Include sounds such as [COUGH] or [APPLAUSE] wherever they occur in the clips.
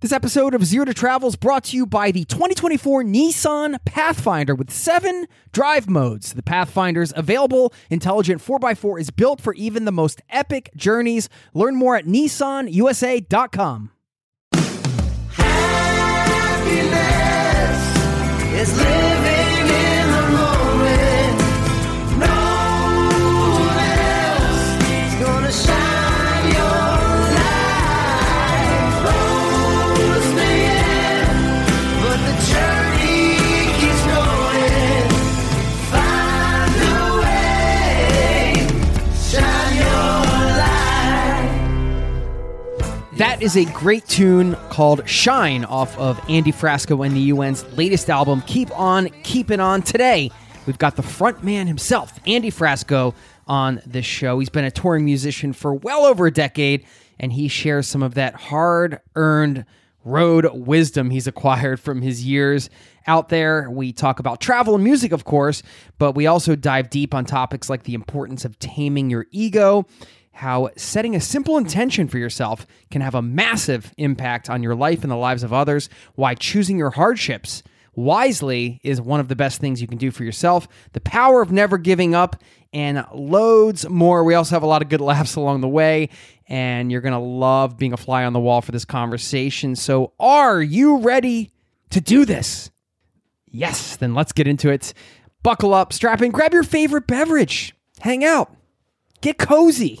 This episode of Zero to Travel is brought to you by the 2024 Nissan Pathfinder with seven drive modes. The Pathfinder's available intelligent 4x4 is built for even the most epic journeys. Learn more at nissanusa.com. Happiness is living That is a great tune called Shine off of Andy Frasco and the UN's latest album, Keep On Keeping On. Today, we've got the front man himself, Andy Frasco, on this show. He's been a touring musician for well over a decade, and he shares some of that hard earned road wisdom he's acquired from his years out there. We talk about travel and music, of course, but we also dive deep on topics like the importance of taming your ego how setting a simple intention for yourself can have a massive impact on your life and the lives of others, why choosing your hardships wisely is one of the best things you can do for yourself, the power of never giving up, and loads more. We also have a lot of good laughs along the way, and you're going to love being a fly on the wall for this conversation. So, are you ready to do this? Yes, then let's get into it. Buckle up, strap in, grab your favorite beverage, hang out, get cozy.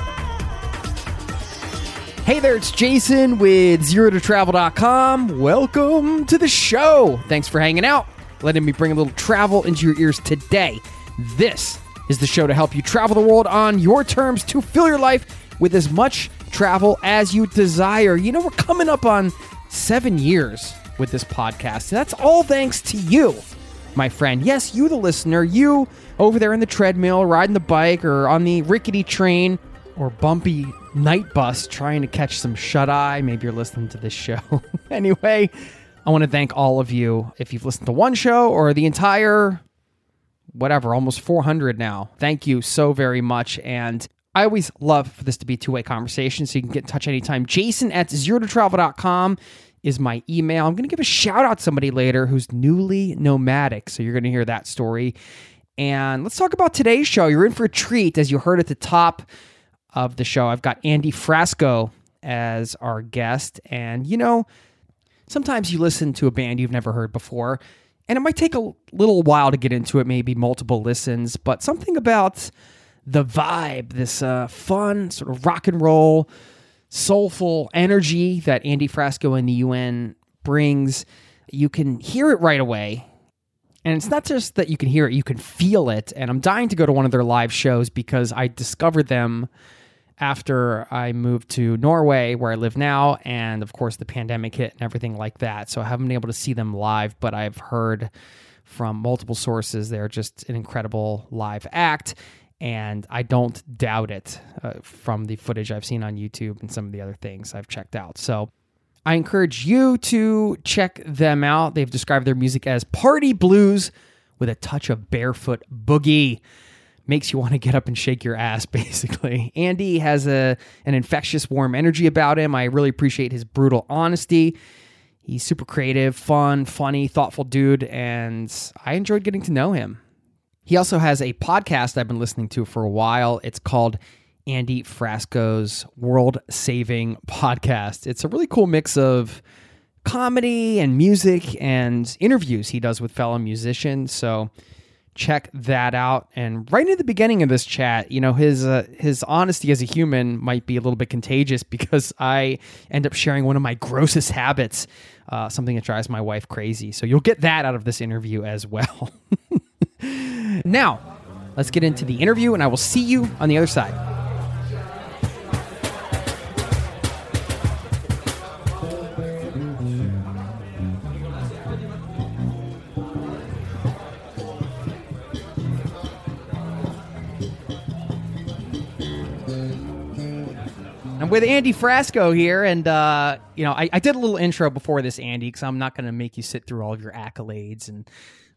Hey there, it's Jason with ZeroToTravel.com. Welcome to the show. Thanks for hanging out, letting me bring a little travel into your ears today. This is the show to help you travel the world on your terms to fill your life with as much travel as you desire. You know, we're coming up on seven years with this podcast. That's all thanks to you, my friend. Yes, you, the listener, you over there in the treadmill, riding the bike, or on the rickety train, or bumpy night bus trying to catch some shut eye. Maybe you're listening to this show. [LAUGHS] anyway, I want to thank all of you if you've listened to one show or the entire whatever, almost 400 now. Thank you so very much. And I always love for this to be a two way conversation, so you can get in touch anytime. Jason at zerototravel.com is my email. I'm going to give a shout out to somebody later who's newly nomadic. So you're going to hear that story. And let's talk about today's show. You're in for a treat, as you heard at the top of the show. I've got Andy Frasco as our guest. And, you know, sometimes you listen to a band you've never heard before, and it might take a little while to get into it, maybe multiple listens, but something about the vibe, this uh, fun sort of rock and roll, soulful energy that Andy Frasco and the UN brings, you can hear it right away. And it's not just that you can hear it, you can feel it. And I'm dying to go to one of their live shows because I discovered them after I moved to Norway, where I live now. And of course, the pandemic hit and everything like that. So I haven't been able to see them live, but I've heard from multiple sources they're just an incredible live act. And I don't doubt it uh, from the footage I've seen on YouTube and some of the other things I've checked out. So I encourage you to check them out. They've described their music as party blues with a touch of barefoot boogie. Makes you want to get up and shake your ass [LAUGHS] basically. Andy has a an infectious warm energy about him. I really appreciate his brutal honesty. He's super creative, fun, funny, thoughtful dude and I enjoyed getting to know him. He also has a podcast I've been listening to for a while. It's called Andy Frasco's World Saving Podcast. It's a really cool mix of comedy and music and interviews he does with fellow musicians. So check that out. And right in the beginning of this chat, you know, his uh, his honesty as a human might be a little bit contagious [LAUGHS] because I end up sharing one of my grossest habits, uh, something that drives my wife crazy. So you'll get that out of this interview as well. [LAUGHS] now, let's get into the interview, and I will see you on the other side. With Andy Frasco here, and uh, you know, I, I did a little intro before this, Andy, because I'm not going to make you sit through all of your accolades and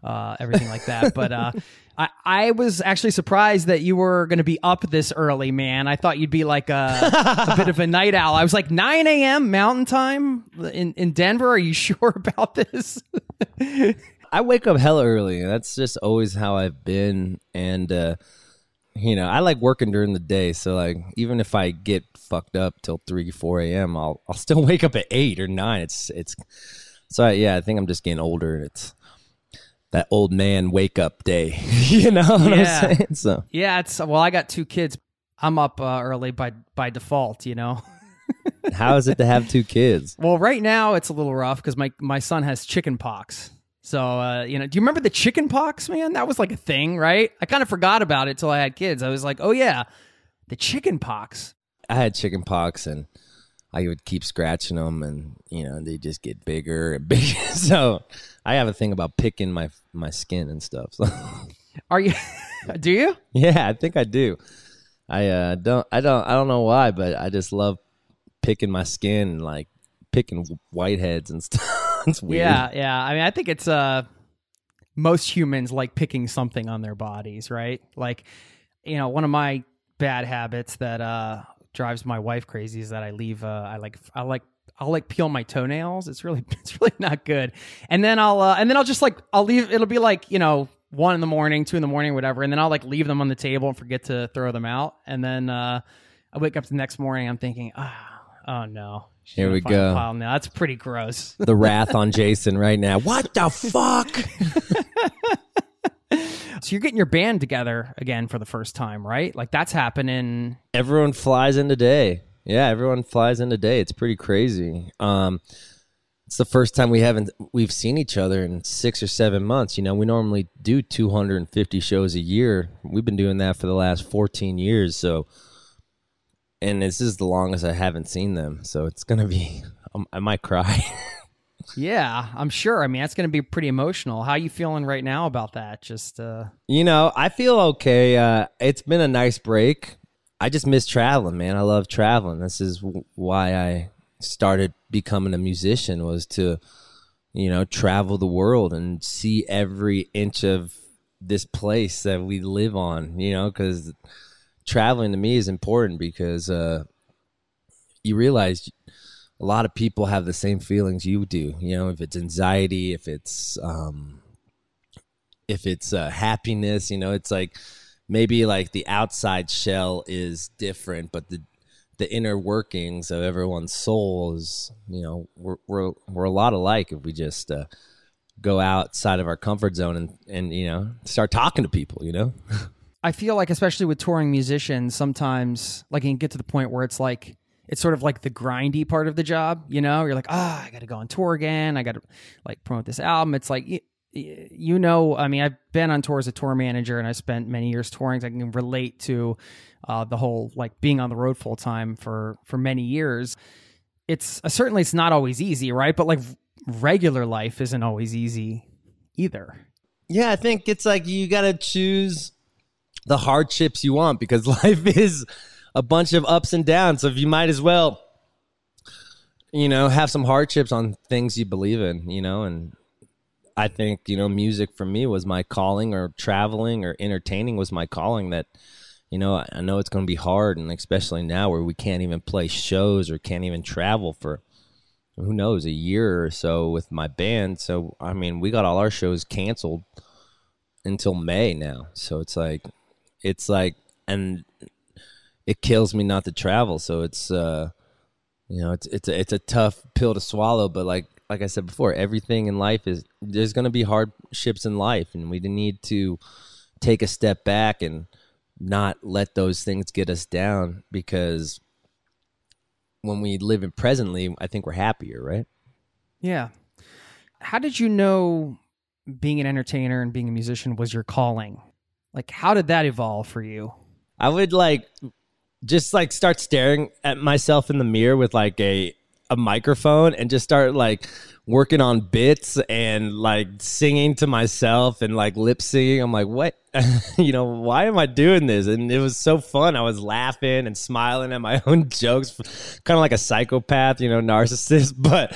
uh, everything like that. But uh, [LAUGHS] I, I was actually surprised that you were going to be up this early, man. I thought you'd be like a, a bit of a night owl. I was like 9 a.m. Mountain Time in in Denver. Are you [LAUGHS] sure about this? I wake up hell early. That's just always how I've been. And, uh, you know, I like working during the day. So, like, even if I get fucked up till 3, 4 a.m., I'll, I'll still [LAUGHS] wake up at 8 or 9. It's, it's, so I, yeah, I think I'm just getting older. and It's that old man wake up day. [LAUGHS] you know what Yeah. I'm saying? So, yeah, it's well, I got two kids. I'm up uh, early by by default, you know. how is it to have two kids? [LAUGHS] Well, right now it's a little rough because my my son has chicken pox. So uh, you know, do you remember the chicken pox, man? That was like a thing, right? I kind of forgot about it till I had kids. I was like, oh yeah, the chicken pox. I had chicken pox and I would keep scratching them and you know they just get bigger and [LAUGHS] bigger. So I have a thing about picking my my skin and stuff. So [LAUGHS] Are you? [LAUGHS] do you? yeah, I think I do. I uh, don't I don't I don't know why, but I just love picking my skin and like picking whiteheads and stuff. Weird. Yeah, yeah. I mean, I think it's uh, most humans like picking something on their bodies, right? Like, you know, one of my bad habits that uh drives my wife crazy is that I leave. Uh, I like, I like. I'll like peel my toenails. It's really, [LAUGHS] it's really not good. And then I'll, uh, and then I'll just like, I'll leave. It'll be like, you know, one in the morning, two in the morning, whatever. And then I'll like leave them on the table and forget to throw them out. And then uh, I wake up the next morning. I'm thinking, ah, oh no. She's Here we go. pile now. That's pretty gross. The [LAUGHS] wrath on Jason right now. What the fuck? [LAUGHS] So you're getting your band together again for the first time, right? Like that's happening. everyone flies in today. Yeah, everyone flies in today. It's pretty crazy. Um, it's the first time we haven't we've seen each other in six or seven months. You know, we normally do 250 shows a year. We've been doing that for the last 14 years. So, and this is the longest I haven't seen them. So it's gonna be. Um, I might cry. [LAUGHS] Yeah, I'm sure. I mean, that's to be pretty emotional. How you feeling right now about that? Just uh You know, I feel okay. Uh, it's been a nice break. I just miss traveling, man. I love traveling. This is why I started becoming a musician was to, you know, travel the world and see every inch of this place that we live on. You know, because traveling to me is important because uh, you realize a lot of people have the same feelings you do. You know, if it's anxiety, if it's um, if it's uh, happiness, you know, it's like maybe like the outside shell is different, but the the inner workings of everyone's soul is, you know, we're we're we're a lot alike if we just uh, go outside of our comfort zone and and you know start talking to people. You know, [LAUGHS] I feel like especially with touring musicians, sometimes like you can get to the point where it's like it's sort of like the grindy part of the job, you know? You're like, "Ah, I got to go on tour again. I got to like promote this album." It's like you know, I mean, I've been on tour as a tour manager and I spent many years touring. So I can relate to uh, the whole like being on the road full time for for many years. It's uh, certainly it's not always easy, right? But like regular life isn't always easy either. Yeah, I think it's like you got to choose the hardships you want because [LAUGHS] life is a bunch of ups and downs. So you might as well, you know, have some hardships on things you believe in, you know, and I think you know music for me was my calling, or traveling or entertaining was my calling. That you know I know it's going to be hard, and especially now where we can't even play shows or can't even travel for who knows a year or so with my band. So I mean, we got all our shows canceled until May now. So it's like it's like and it kills me not to travel. So it's uh you know, it's it's a, it's a tough pill to swallow, but like like I said before, everything in life is there's going to be hardships in life and we need to take a step back and not let those things get us down because when we live in presently, I think we're happier, right? Yeah. How did you know being an entertainer and being a musician was your calling? Like, how did that evolve for you? I would like just like start staring at myself in the mirror with like a a microphone and just start like working on bits and like singing to myself and like lip singing. I'm like, what? [LAUGHS] you know, why am I doing this? And it was so fun. I was laughing and smiling at my [LAUGHS] own jokes, kind of like a psychopath, you know, narcissist. [LAUGHS] But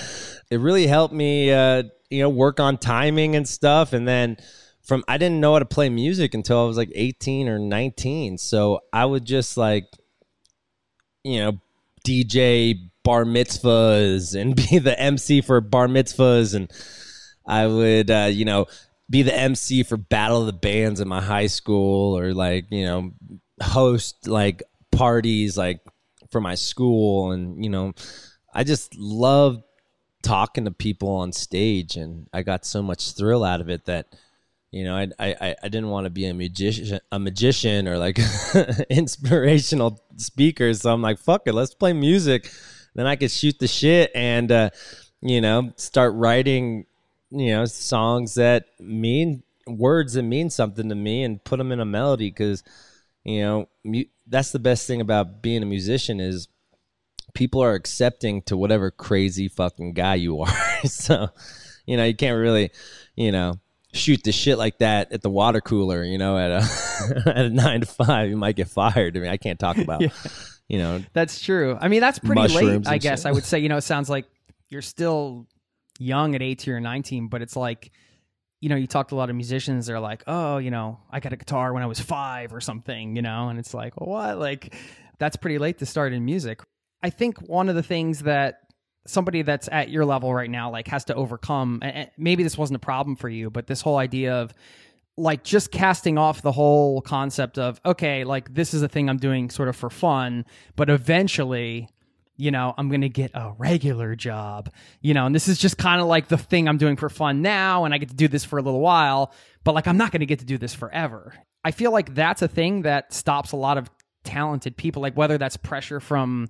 it really helped me, uh, you know, work on timing and stuff. And then from I didn't know how to play music until I was like 18 or 19. So I would just like, you know, DJ bar mitzvahs and [LAUGHS] be the MC for bar mitzvahs. And I would, uh, you know, be the MC for Battle of the Bands in my high school or like, you know, host like parties like for my school. And, you know, I just loved talking to people on stage and I got so much thrill out of it that you know I I I didn't want to be a magician a magician or like [LAUGHS] inspirational speaker so I'm like fuck it let's play music then I could shoot the shit and uh you know start writing you know songs that mean words that mean something to me and put them in a melody cuz you know mu- that's the best thing about being a musician is people are accepting to whatever crazy fucking guy you are. [LAUGHS] so, you know, you can't really, you know, shoot the shit like that at the water cooler, you know, at a [LAUGHS] at a nine to five. You might get fired. I mean, I can't talk about, [LAUGHS] you know, That's true. I mean, that's pretty late, I guess. shit. I would [LAUGHS] say, you know, it sounds like you're still young at 18 or 19, but it's like, you know, you talk to a lot of musicians, they're like, oh, you know, I got a guitar when I was five or something, you know, and it's like, what? Like, that's pretty late to start in music. I think one of the things that somebody that's at your level right now, like, has to overcome, and maybe this wasn't a problem for you, but this whole idea of, like just casting off the whole concept of okay like this is a thing i'm doing sort of for fun but eventually you know i'm gonna get a regular job you know and this is just kind of like the thing i'm doing for fun now and i get to do this for a little while but like i'm not gonna get to do this forever. I feel like that's a thing that stops a lot of talented people like whether that's pressure from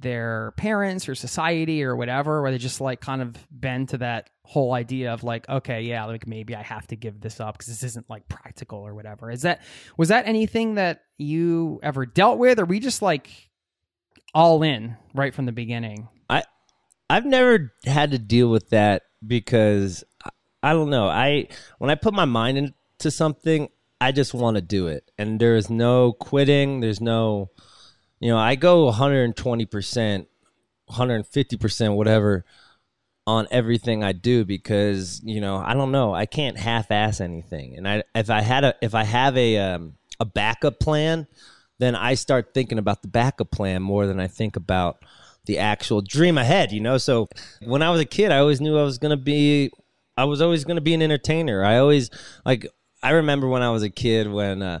their parents or society or whatever where they just like kind of bend to that whole idea of like okay yeah like maybe i have to give this up because this isn't like practical or whatever is that was that anything that you ever dealt with or we just like all in right from the beginning I I've never had to deal with that because I, I don't know. I when I put my mind into something, I just want to do it. And there is no quitting, there's no you know, I go 120%, 150%, whatever on everything I do because, you know, I don't know, I can't half-ass anything. And I if I had a if I have a um a backup plan, then I start thinking about the backup plan more than I think about the actual dream ahead, you know? So when I was a kid, I always knew I was going to be, I was always going to be an entertainer. I always, like, I remember when I was a kid when uh,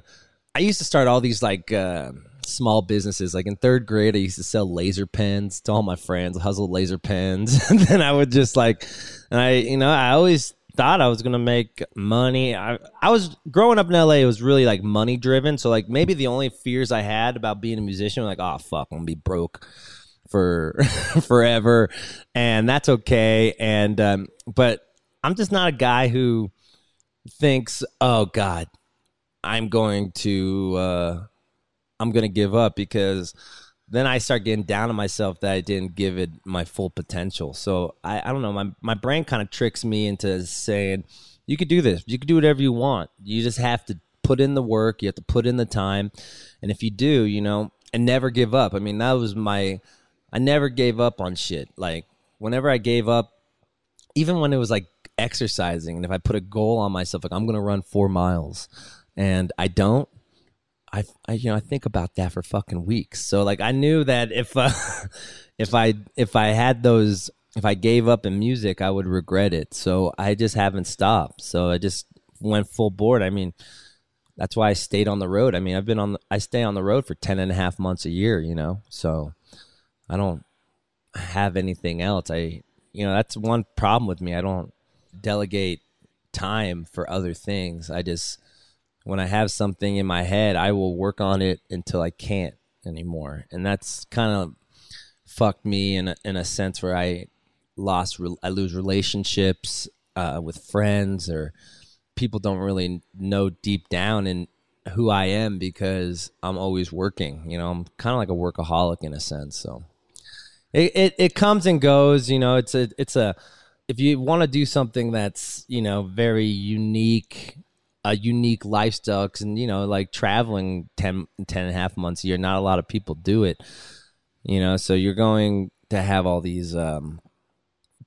I used to start all these, like, uh, small businesses. Like in third grade, I used to sell laser pens to all my friends, hustle laser pens. [LAUGHS] and then I would just, like, and I, you know, I always thought I was gonna make money. I I was growing up in LA. It was really like money driven. So like maybe the only fears I had about being a musician were like, oh fuck, I'm gonna be broke for [LAUGHS] forever, and that's okay. And um, but I'm just not a guy who thinks, oh god, I'm going to uh, I'm gonna give up because then I start getting down on myself that I didn't give it my full potential. So I, I don't know. My my brain kind of tricks me into saying you could do this. You could do whatever you want. You just have to put in the work. You have to put in the time. And if you do, you know, and never give up. I mean, that was my. I never gave up on shit. Like whenever I gave up, even when it was like exercising and if I put a goal on myself, like I'm going to run four miles and I don't, I, I, you know, I think about that for fucking weeks. So like I knew that if, uh, [LAUGHS] if I, if I had those, if I gave up in music, I would regret it. So I just haven't stopped. So I just went full board. I mean, that's why I stayed on the road. I mean, I've been on, I stay on the road for 10 and a half months a year, you know? So I don't have anything else. I, you know, that's one problem with me. I don't delegate time for other things. I just, when I have something in my head, I will work on it until I can't anymore. And that's kind of fucked me in a, in a sense where I lost, re- I lose relationships uh, with friends or people don't really know deep down in who I am because I'm always working. You know, I'm kind of like a workaholic in a sense. So it, it, it comes and goes. You know, it's a it's a if you want to do something that's you know very unique a unique lifestyle and you know like traveling 10, 10 and a half months a year not a lot of people do it you know? So you're going to have all these um,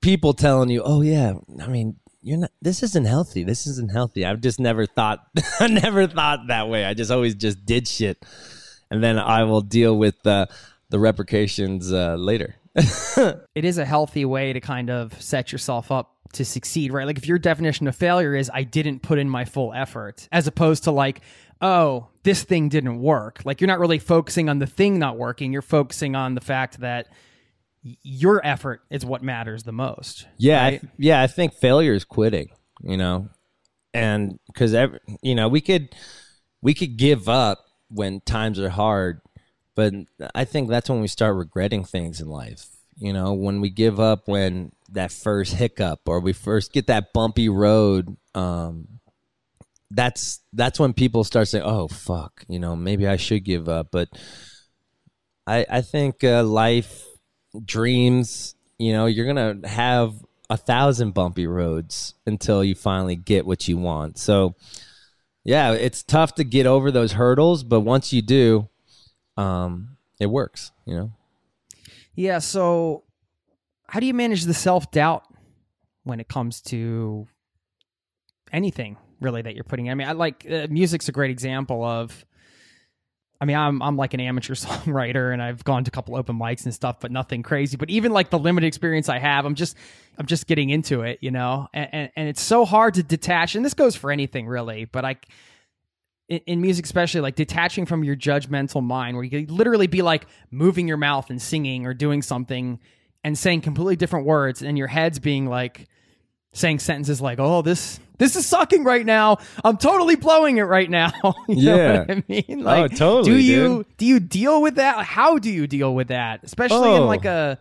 people telling you oh yeah i mean you're not this isn't healthy this isn't healthy. I've just never thought [LAUGHS] i never thought that way. I just always just did shit. And then i will deal with the the repercussions uh, later. [LAUGHS] It is a healthy way to kind of set yourself up to succeed, right? Like if your definition of failure is I didn't put in my full effort, as opposed to like, oh, this thing didn't work. Like you're not really focusing on the thing not working. You're focusing on the fact that your effort is what matters the most. Yeah, I right? th- yeah, I think failure is quitting. You know, and because you know we could we could give up when times are hard, but I think that's when we start regretting things in life. You know, when we give up when that first hiccup or we first get that bumpy road. Um, that's that's when people start saying, "Oh fuck," you know, maybe I should give up. But I I think uh, life dreams you know you're gonna have a thousand bumpy roads until you finally get what you want so yeah it's tough to get over those hurdles but once you do um it works you know Yeah. So, how do you manage the self doubt when it comes to anything really that you're putting? in? I mean, I like uh, music's a great example of. I mean, I'm I'm like an amateur [LAUGHS] songwriter, and I've gone to a couple open mics and stuff, but nothing crazy. But even like the limited experience I have, I'm just I'm just getting into it, you know. And and, and it's so hard to detach, and this goes for anything really. But I in, in music especially like detaching from your judgmental mind where you could literally be like moving your mouth and singing or doing something and saying completely different words and your head's being like saying sentences like oh this this is sucking right now i'm totally blowing it right now [LAUGHS] Yeah. i mean oh, like oh, totally, do you dude. do you deal with that how do you deal with that especially in Oh. like a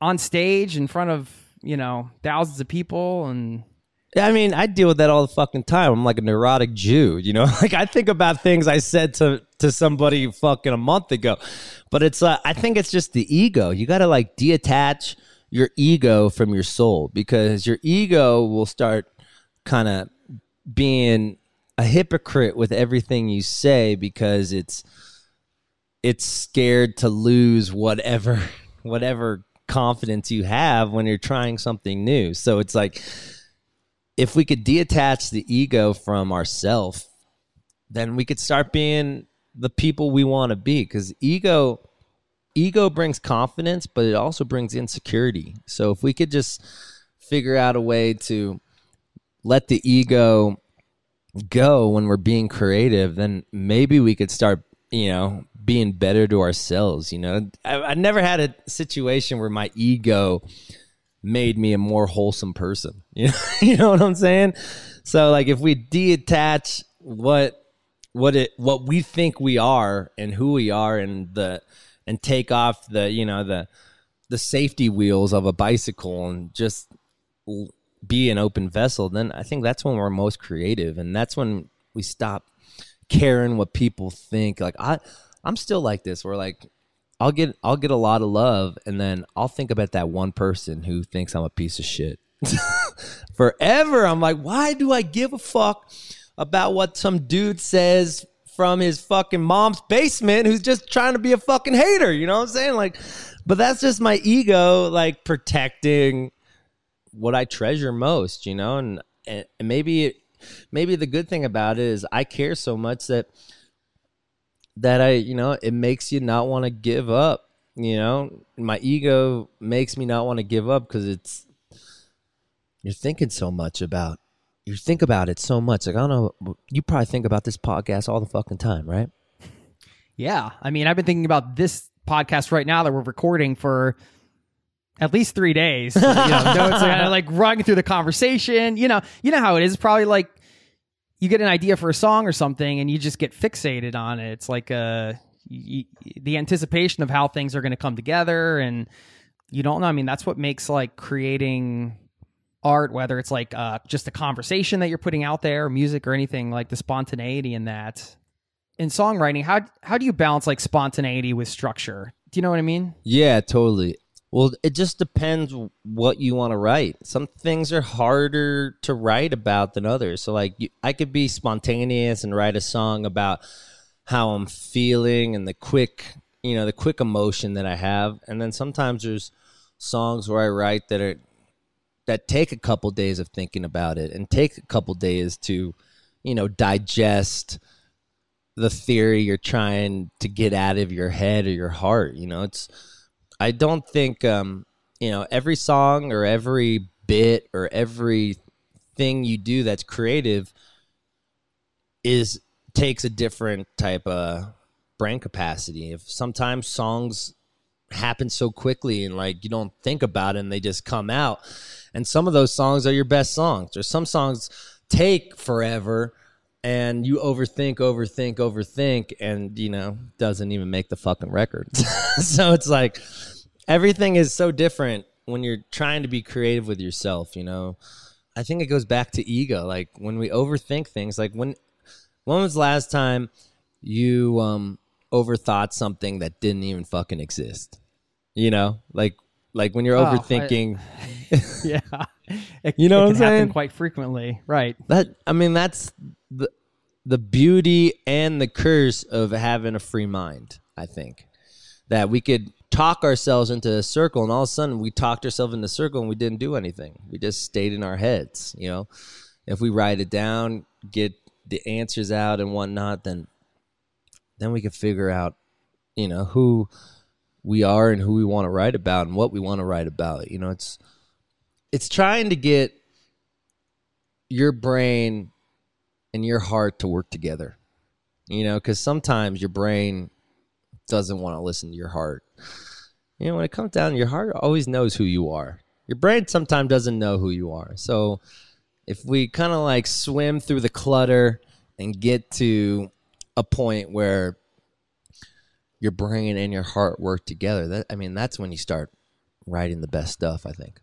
on stage in front of you know thousands of people and I mean, I deal with that all the fucking time. I'm like a neurotic Jew, you know. [LAUGHS] Like I think about things I said to to somebody fucking a month ago, but it's uh, I think it's just the ego. You got to like detach your ego from your soul because your ego will start kind of being a hypocrite with everything you say because it's it's scared to lose whatever [LAUGHS] whatever confidence you have when you're trying something new. So it's like if we could detach the ego from ourself, then we could start being the people we want to be. Because ego, ego brings confidence, but it also brings insecurity. So if we could just figure out a way to let the ego go when we're being creative, then maybe we could start, you know, being better to ourselves. You know, I, I never had a situation where my ego made me a more wholesome person. You [LAUGHS] know, you know what I'm saying? So like if we detach what what it what we think we are and who we are and the and take off the you know the the safety wheels of a bicycle and just be an open vessel then i think that's when we're most creative and that's when we stop caring what people think. Like i i'm still like this where like i'll get i'll get a lot of love and then i'll think about that one person who thinks i'm a piece of shit. [LAUGHS] Forever i'm like why do i give a fuck about what some dude says from his fucking mom's basement who's just trying to be a fucking hater you know what i'm saying like but that's just my ego like protecting what I treasure most, you know, and and maybe maybe the good thing about it is I care so much that that I, you know, it makes you not want to give up, you know. My ego makes me not want to give up cuz it's you're thinking so much about you think about it so much. Like I don't know, you probably think about this podcast all the fucking time, right? Yeah. I mean, I've been thinking about this podcast right now that we're recording for at least three days. you know, [LAUGHS] kind of like running through the conversation. You know, you know how it is. It's probably like you get an idea for a song or something and you just get fixated on it. It's like uh y- y- the anticipation of how things are going to come together and you don't know. I mean, that's what makes like creating art, whether it's like uh, just a conversation that you're putting out there, music or anything, like the spontaneity in that. In songwriting, how how do you balance like spontaneity with structure? Do you know what I mean? Yeah, totally. Well, it just depends what you want to write. Some things are harder to write about than others. So, like, you, I could be spontaneous and write a song about how I'm feeling and the quick, you know, the quick emotion that I have. And then sometimes there's songs where I write that are that take a couple days of thinking about it and take a couple days to, you know, digest the theory you're trying to get out of your head or your heart. You know, it's I don't think um, you know every song or every bit or every thing you do that's creative is takes a different type of brain capacity. If sometimes songs happen so quickly and like you don't think about it and they just come out, and some of those songs are your best songs. Or some songs take forever and you overthink, overthink, overthink, and you know doesn't even make the fucking record. [LAUGHS] so it's like everything is so different when you're trying to be creative with yourself. You know, I think it goes back to ego. Like when we overthink things, like when when was the last time you um overthought something that didn't even fucking exist? You know, like like when you're Oh, I- overthinking. [LAUGHS] yeah, it, You know it what I'm saying? quite frequently, right? That I mean, that's the the beauty and the curse of having a free mind. I think that we could talk ourselves into a circle, and all of a sudden we talked ourselves into a circle, and we didn't do anything. We just stayed in our heads. You know, if we write it down, get the answers out and whatnot, then then we can figure out, you know, who we are and who we want to write about and what we want to write about. You know, it's it's trying to get your brain and your heart to work together. You know, because sometimes your brain doesn't want to listen to your heart. You know, when it comes down, your heart always knows who you are. Your brain sometimes doesn't know who you are. So if we kind of like swim through the clutter and get to a point where your brain and your heart work together, that I mean, that's when you start writing the best stuff, I think.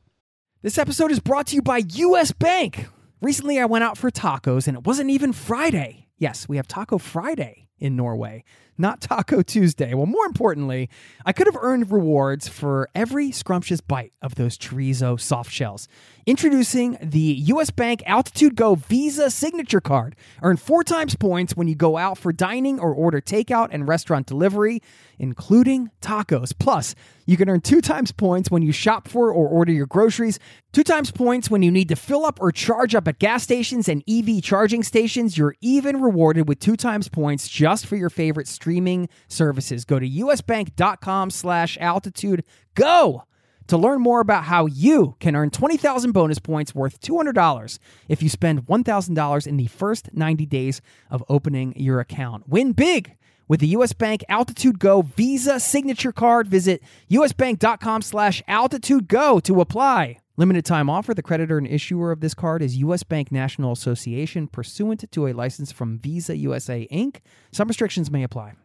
This episode is brought to you by US Bank. Recently, I went out for tacos and it wasn't even Friday. Yes, we have Taco Friday in Norway, not Taco Tuesday. Well, more importantly, I could have earned rewards for every scrumptious bite of those chorizo soft shells. Introducing the US Bank Altitude Go Visa Signature Card. Earn four times points when you go out for dining or order takeout and restaurant delivery, including tacos. Plus, you can earn two times points when you shop for or order your groceries, two times points when you need to fill up or charge up at gas stations and EV charging stations. You're even rewarded with two times points just for your favorite streaming services. Go to usbank.com slash altitude go to learn more about how you can earn 20,000 bonus points worth $200 if you spend $1,000 in the first 90 days of opening your account. Win big with the US Bank Altitude Go Visa Signature Card. Visit usbank.com slash altitude go to apply. Limited time offer. The creditor and issuer of this card is U.S. Bank National Association pursuant to a license from Visa USA Inc. Some restrictions may apply.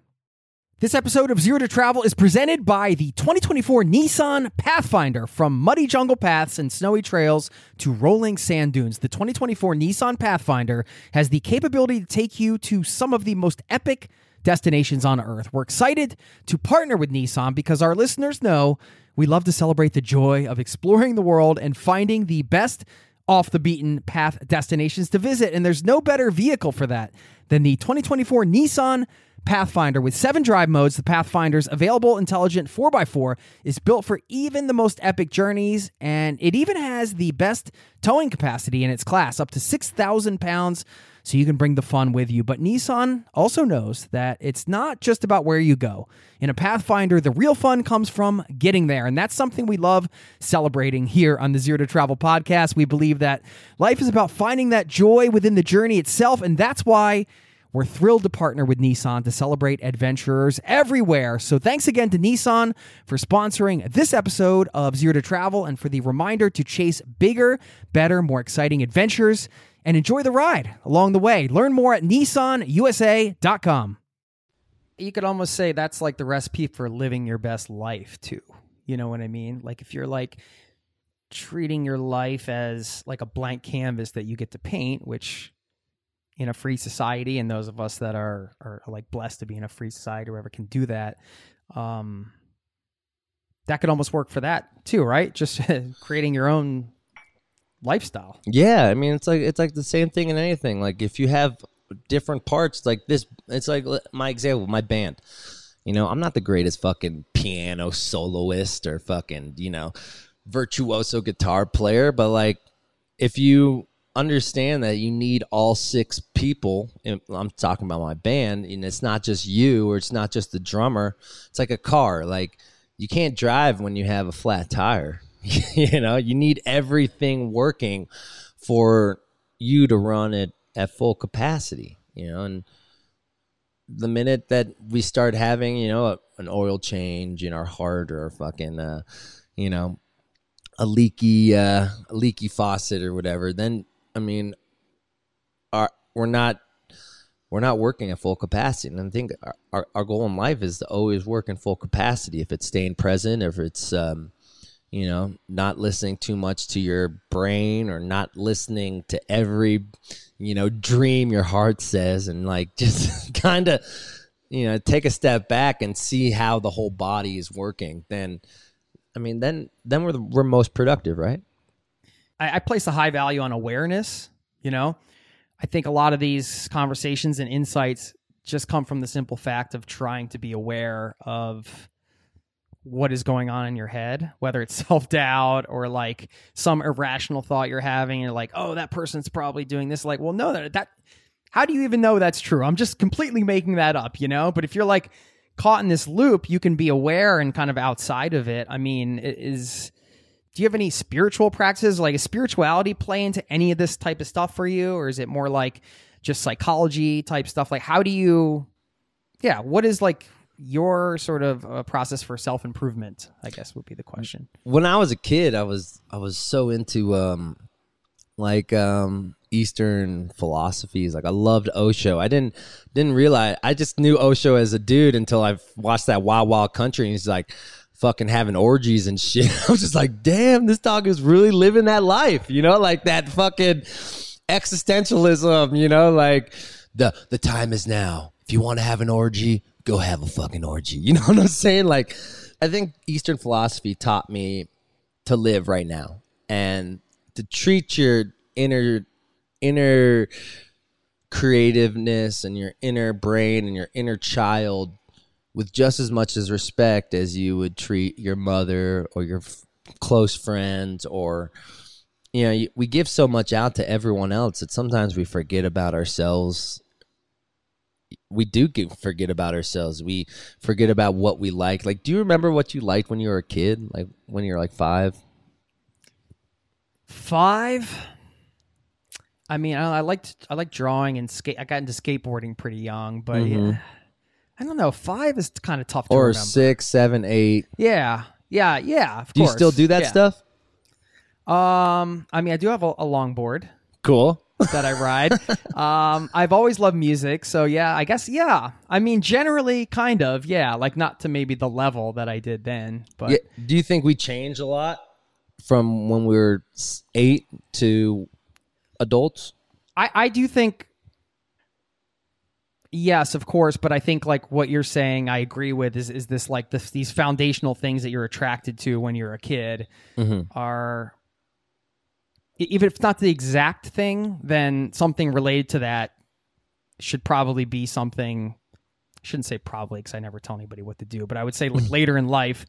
This episode of Zero to Travel is presented by the 2024 Nissan Pathfinder. From muddy jungle paths and snowy trails to rolling sand dunes, the 2024 Nissan Pathfinder has the capability to take you to some of the most epic destinations on earth. We're excited to partner with Nissan because our listeners know we love to celebrate the joy of exploring the world and finding the best off the beaten path destinations to visit. And there's no better vehicle for that than the 2024 Nissan Pathfinder with seven drive modes. The Pathfinder's available intelligent 4x4 is built for even the most epic journeys, and it even has the best towing capacity in its class, up to 6,000 pounds, so you can bring the fun with you. But Nissan also knows that it's not just about where you go. In a Pathfinder, the real fun comes from getting there, and that's something we love celebrating here on the Zero to Travel podcast. We believe that life is about finding that joy within the journey itself, and that's why we're thrilled to partner with Nissan to celebrate adventurers everywhere. So thanks again to Nissan for sponsoring this episode of Zero to Travel and for the reminder to chase bigger, better, more exciting adventures and enjoy the ride along the way. Learn more at nissanusa.com. You could almost say that's like the recipe for living your best life too. You know what I mean? Like if you're like treating your life as like a blank canvas that you get to paint, which in a free society and those of us that are are like blessed to be in a free society whoever can do that um that could almost work for that too right just [LAUGHS] creating your own lifestyle Yeah, I mean it's like it's like the same thing in anything. Like if you have different parts, like this, it's like my example, my band. You know, I'm not the greatest fucking piano soloist or fucking you know virtuoso guitar player, but like if you understand that you need all six people and i'm talking about my band and it's not just you or it's not just the drummer. It's like a car. Like you can't drive when you have a flat tire. [LAUGHS] You know you need everything working for you to run it at full capacity you know and the minute that we start having you know a, an oil change in our heart or fucking uh you know a leaky uh a leaky faucet or whatever then i mean our we're not we're not working at full capacity. And i think our, our, our goal in life is to always work in full capacity. If it's staying present if it's um you know not listening too much to your brain or not listening to every you know dream your heart says and like [LAUGHS] just kind of you know take a step back and see how the whole body is working then i mean then then we're the, we're most productive right I, I place a high value on awareness. You know, I think a lot of these conversations and insights just come from the simple fact of trying to be aware of what is going on in your head, whether it's [LAUGHS] self doubt or like some irrational thought you're having. You're like, oh, that person's probably doing this. Like, well, no, that, that how do you even know that's true? I'm just completely making that up, you know? But if you're like caught in this loop, you can be aware and kind of outside of it. I mean, it is do you have any spiritual practices like a spirituality play into any of this type of stuff for you or is it more like just psychology type stuff like how do you yeah what is like your sort of uh, process for self-improvement i guess would be the question when I was a kid, I was I was so into um like um Eastern philosophies. Like I loved Osho. I didn't didn't realize I just knew Osho as a dude until I watched that Wild Wild Country and he's like fucking having orgies and shit. [LAUGHS] I was just like, damn, this dog is really living that life, you know, like that fucking existentialism, you know, like the the time is now. If you want to have an orgy, go have a fucking orgy. [LAUGHS] You know what I'm saying? Like I think Eastern philosophy taught me to live right now and to treat your inner inner creativeness and your inner brain and your inner child with just as much as respect as you would treat your mother or your f- close friends or you know we give so much out to everyone else that sometimes we forget about ourselves. We do get, forget about ourselves. We forget about what we like. Like do you remember what you liked when you were a kid? Like when you were like five? Five? I mean i, I liked i liked drawing and skate i got into skateboarding pretty young but mm-hmm. yeah, i don't know five is kind of tough to or remember six seven eight yeah yeah yeah of do you still do that Yeah. stuff um i mean i do have a, a longboard cool [LAUGHS] that I ride. um, I've always loved music, so yeah, I guess yeah. I mean, generally, kind of, yeah. Like not to maybe the level that I did then, but Yeah, do you think we changed a lot from when we were s- eight to adults? I I do think. Yes, of course, but I think like what you're saying, I agree with. Is is this like this, these foundational things that you're attracted to when you're a kid mm-hmm. are, e- even if it's not the exact thing, then something related to that should probably be something I shouldn't say probably because I never tell anybody what to do, but I would say like mm-hmm. later in life,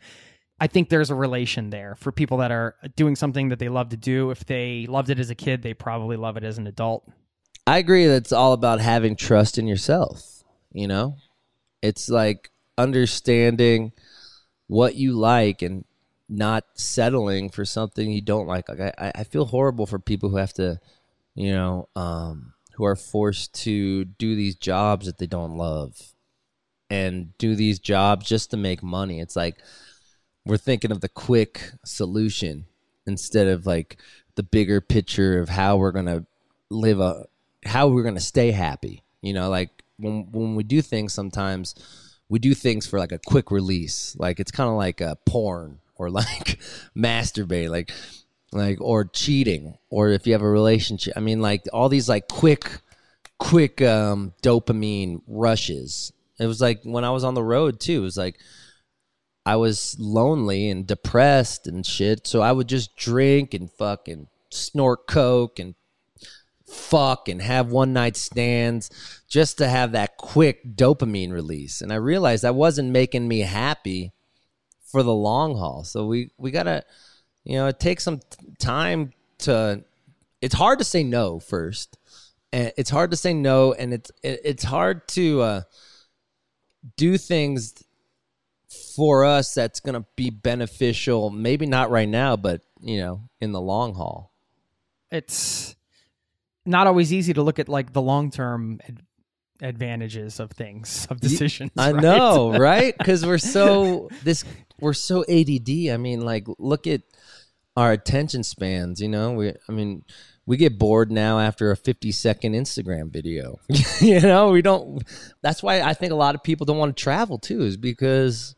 I think there's a relation there for people that are doing something that they love to do. If they loved it as a kid, they probably love it as an adult. I agree that it's all about having trust in yourself. You know, it's like understanding what you like and not settling for something you don't like. Like I, I feel horrible for people who have to, you know, um, who are forced to do these jobs that they don't love and do these jobs just to make money. It's like we're thinking of the quick solution instead of like the bigger picture of how we're gonna live a how we're gonna stay happy. You know, like when when we do things sometimes we do things for like a quick release. Like it's kind of like a porn or like [LAUGHS] masturbate, like like or cheating, or if you have a relationship. I mean, like all these like quick, quick um, dopamine rushes. It was like when I was on the road too. It was like I was lonely and depressed and shit. So I would just drink and fucking snort coke and fuck and have one night stands just to have that quick dopamine release. And I realized that wasn't making me happy for the long haul. So we we gotta, you know, it takes some time to. It's hard to say no first, and it's hard to say no, and it's it, it's hard to uh, do things for us that's gonna be beneficial. Maybe not right now, but you know, in the long haul. It's not always easy to look at like the long term ad- advantages of things of decisions. I [LAUGHS] right? know, right? Because we're so this we're so ADD. I mean, like look at our attention spans. You know, we I mean, we get bored now after a fifty second Instagram video. [LAUGHS] you know, we don't. That's why I think a lot of people don't want to travel too, is because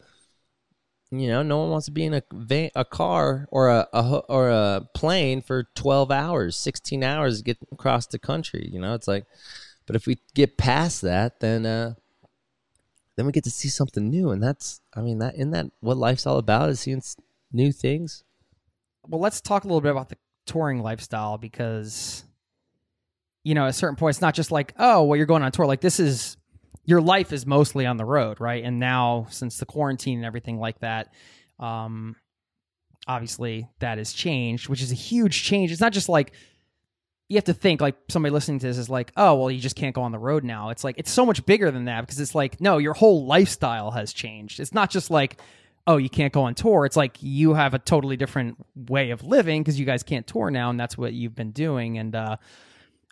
you know no one wants to be in a van, a car or a, a or a plane for twelve hours, sixteen hours to get across the country. You know, it's like. But if we get past that, then uh, then we get to see something new, and that's I mean that isn't that what life's all about is seeing new things. well, let's talk a little bit about the touring lifestyle because, you know, at a certain point, it's not just like, oh, well, you're going on tour. Like, this is your life is mostly on the road, right? And now, since the quarantine and everything like that, um, obviously that has changed, which is a huge change. It's not just like you have to think like somebody listening to this is like, oh, well, you just can't go on the road now. It's like it's so much bigger than that because it's like, no, your whole lifestyle has changed. It's not just like, oh, you can't go on tour. It's like you have a totally different way of living because you guys can't tour now, and that's what you've been doing. And uh,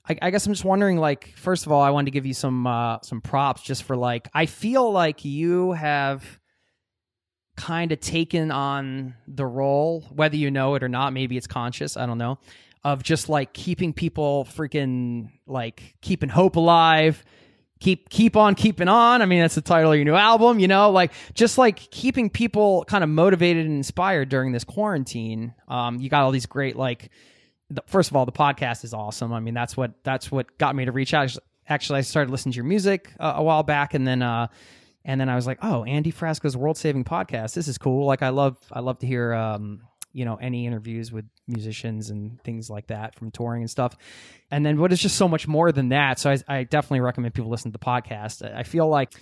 I, I guess I'm just wondering, like, first of all, I wanted to give you some uh, some props just for like, I feel like you have kind of taken on the role, whether you know it or not. Maybe it's conscious. I don't know. Of just like keeping people freaking like keeping hope alive, keep keep on keeping on. I mean, that's the title of your new album. You know, like just like keeping people kind of motivated and inspired during this quarantine. Um, you got all these great like. The, first of all, the podcast is awesome. I mean, that's what that's what got me to reach out. Actually, I started listening to your music uh, a while back, and then uh, and then I was like, oh, Andy Frasco's world saving podcast. This is cool. Like I love I love to hear um, you know, any interviews with musicians and things like that from touring and stuff. And then what is just so much more than that. So I, I definitely recommend people listen to the podcast. I feel like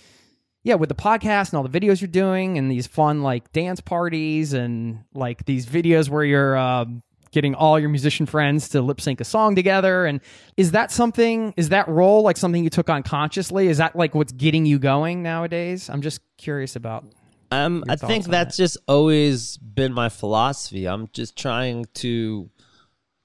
yeah, with the podcast and all the videos you're doing and these fun like dance parties and like these videos where you're um, getting all your musician friends to lip sync a song together. And is that something, is that role like something you took on consciously? Is that like what's getting you going nowadays? I'm just curious about. Um, I think that's just always been my philosophy. I'm just trying to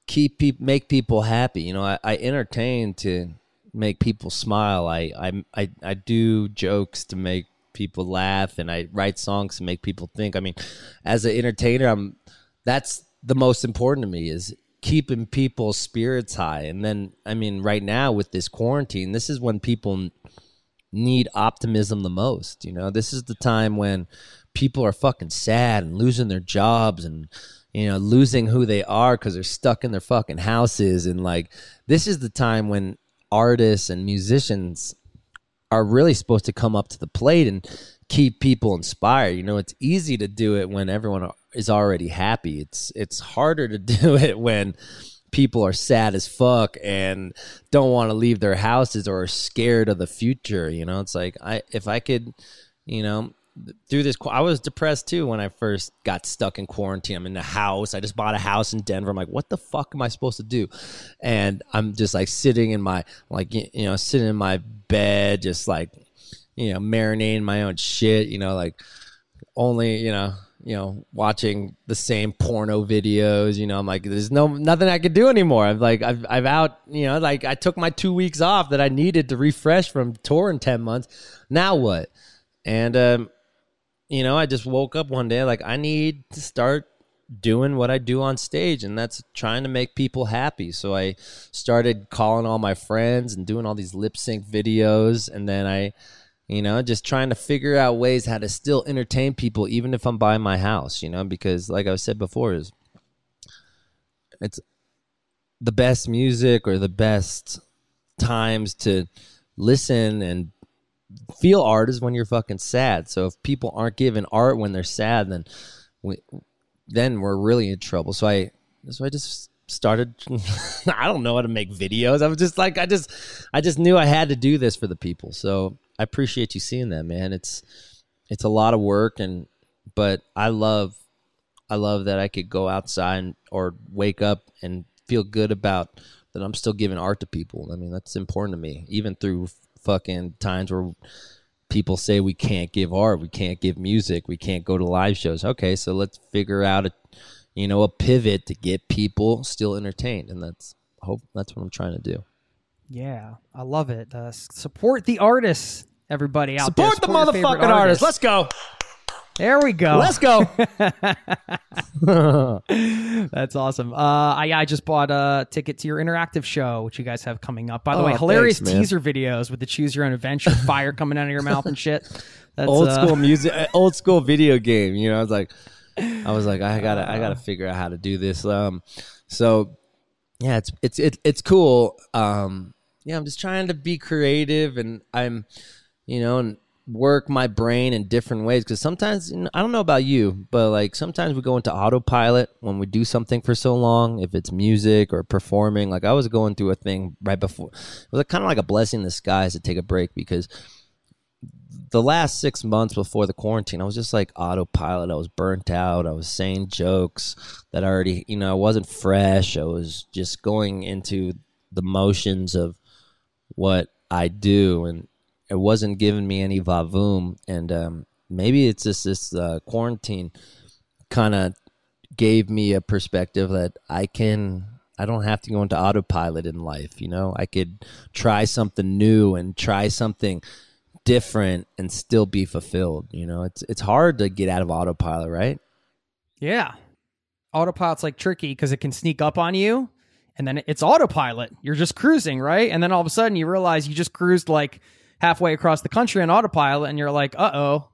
keep peop make people happy. You know, I, I entertain to make people smile. I, I I I do jokes to make people laugh, and I write songs to make people think. I mean, as an entertainer, I'm that's the most important to me is keeping people's spirits high. And then, I mean, right now with this quarantine, this is when people need optimism the most. You know, this is the time when people are fucking sad and losing their jobs and you know losing who they are because they're stuck in their fucking houses and like this is the time when artists and musicians are really supposed to come up to the plate and keep people inspired. You know, it's easy to do it when everyone is already happy. It's it's harder to [LAUGHS] do it when people are sad as fuck and don't want to leave their houses or are scared of the future. You know, it's like I if I could, you know, through this, I was depressed too when I first got stuck in quarantine. I'm in the house. I just bought a house in Denver. I'm like, what the fuck am I supposed to do? And I'm just like sitting in my like you know sitting in my bed, just like you know marinating my own shit. You know, like only you know you know watching the same porno videos you know i'm like there's no nothing i could do anymore. I've like i've, I've out you know like i took my two weeks off that i needed to refresh from tour in 10 months. Now what? And um you know i just woke up one day like i need to start doing what i do on stage and that's trying to make people happy. So i started calling all my friends and doing all these lip sync videos and then i you know just trying to figure out ways how to still entertain people even if i'm by my house you know because like i said before is it's the best music or the best times to listen and feel art is when you're fucking sad. So if people aren't giving art when they're sad then we, then we're really in trouble. So i so i just started [LAUGHS] i don't know how to make videos. I was just like i just i just knew i had to do this for the people. So i appreciate you seeing that man. It's it's a lot of work and but i love i love that i could go outside and, or wake up and feel good about that i'm still giving art to people. I mean that's important to me. Even through fucking times where people say we can't give art we can't give music we can't go to live shows. Okay so let's figure out a you know a pivot to get people still entertained. And that's hope that's what i'm trying to do Yeah, I love it. Uh, support the artists, everybody out there. support the motherfucking artists let's go There we go. let's go [LAUGHS] [LAUGHS] That's awesome. Uh, I I just bought a ticket to your interactive show, which you guys have coming up. By the Oh, way, hilarious thanks, teaser videos with the choose your own adventure, [LAUGHS] fire coming out of your mouth and shit. That's, old uh, school music uh, old school video game you know i was like i was like i gotta i gotta figure out how to do this um so yeah it's it's it, it's cool um yeah i'm just trying to be creative and i'm you know and work my brain in different ways because sometimes i don't know about you but like sometimes we go into autopilot when we do something for so long if it's music or performing like i was going through a thing right before it was kind of like a blessing in disguise to take a break because the last six months before the quarantine, I was just like autopilot. I was burnt out. I was saying jokes that already, you know, I wasn't fresh. I was just going into the motions of what I do, and it wasn't giving me any vavoom. And um, maybe it's just this uh, quarantine kind of gave me a perspective that I can. I don't have to go into autopilot in life, you know. I could try something new and try something different and still be fulfilled. You know, it's it's hard to get out of autopilot, right? Yeah. Autopilot's like tricky because it can sneak up on you and then it's autopilot. You're just cruising, right? And then all of a sudden you realize you just cruised like halfway across the country on autopilot and you're like, uh oh,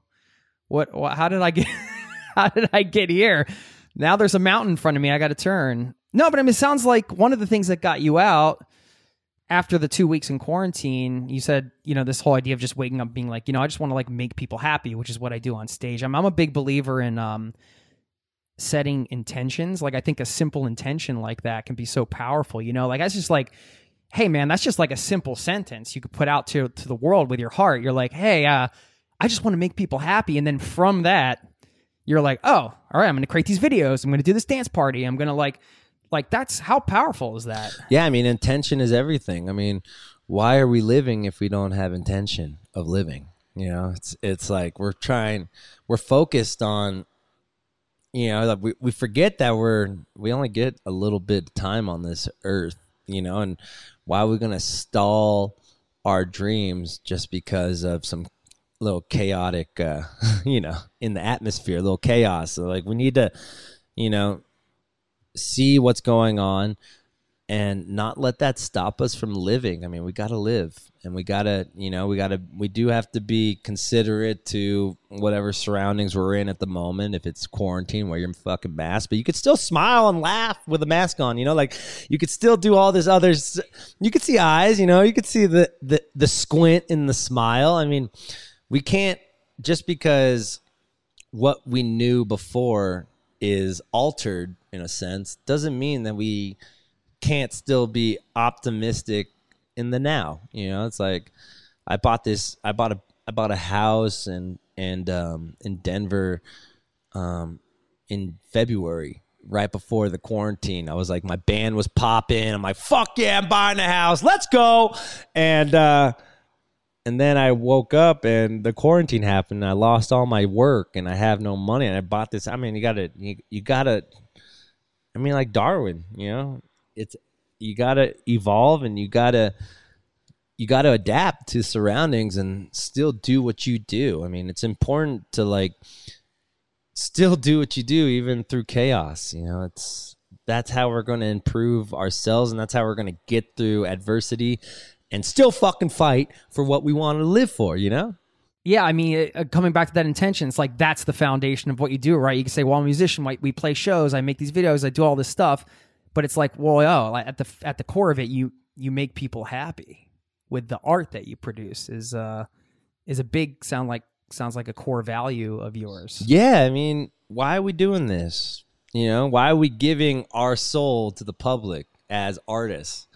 what, what, how did I get, [LAUGHS] how did I get here? Now there's a mountain in front of me. I got to turn. No, but I mean, it sounds like one of the things that got you out after the two weeks in quarantine, you said, you know, this whole idea of just waking up being like, you know, I just want to like make people happy, which is what I do on stage. I'm, I'm a big believer in, um, setting intentions. Like I think a simple intention like that can be so powerful. You know, like that's just like, hey man, that's just like a simple sentence you could put out to to the world with your heart. You're like, hey, uh, I just want to make people happy, and then from that, you're like, oh, all right, I'm going to create these videos. I'm going to do this dance party. I'm going to like, like that's how powerful is that? Yeah, I mean, intention is everything. I mean, why are we living if we don't have intention of living? You know, it's it's like we're trying, we're focused on, you know, like we we forget that we're we only get a little bit of time on this earth, you know, and why are we gonna stall our dreams just because of some little chaotic, uh, [LAUGHS] you know, in the atmosphere, a little chaos? So like we need to, you know, see what's going on and not let that stop us from living. I mean, we got to live and we got to, you know, we got to, we do have to be considerate to whatever surroundings we're in at the moment. If it's quarantine, wear your fucking mask, but you could still smile and laugh with a mask on, you know, like you could still do all this other, you could see eyes, you know, you could see the, the, the squint in the smile. I mean, we can't just because what we knew before is altered in a sense doesn't mean that we can't still be optimistic in the now. You know, it's like I bought this. I bought a. I bought a house and and um, in Denver, um, in February, right before the quarantine. I was like, my band was popping. I'm like, fuck yeah, I'm buying a house. Let's go. And uh, and then I woke up and the quarantine happened. I lost all my work and I have no money. And I bought this. I mean, you gotta you, you gotta. I mean, like Darwin, you know, it's you gotta evolve and you gotta you got to adapt to surroundings and still do what you do. I mean, it's important to like still do what you do even through chaos. You know, it's that's how we're to improve ourselves and that's how we're to get through adversity and still fucking fight for what we want to live for, you know? Yeah, I mean, uh, coming back to that intention, it's like that's the foundation of what you do, right? You can say, "Well, I'm a musician. We play shows. I make these videos. I do all this stuff." But it's like, well, oh, like at the at the core of it, you you make people happy with the art that you produce. Is uh is a big sound like sounds like a core value of yours. Yeah, I mean, why are we doing this? You know, why are we giving our soul to the public as artists?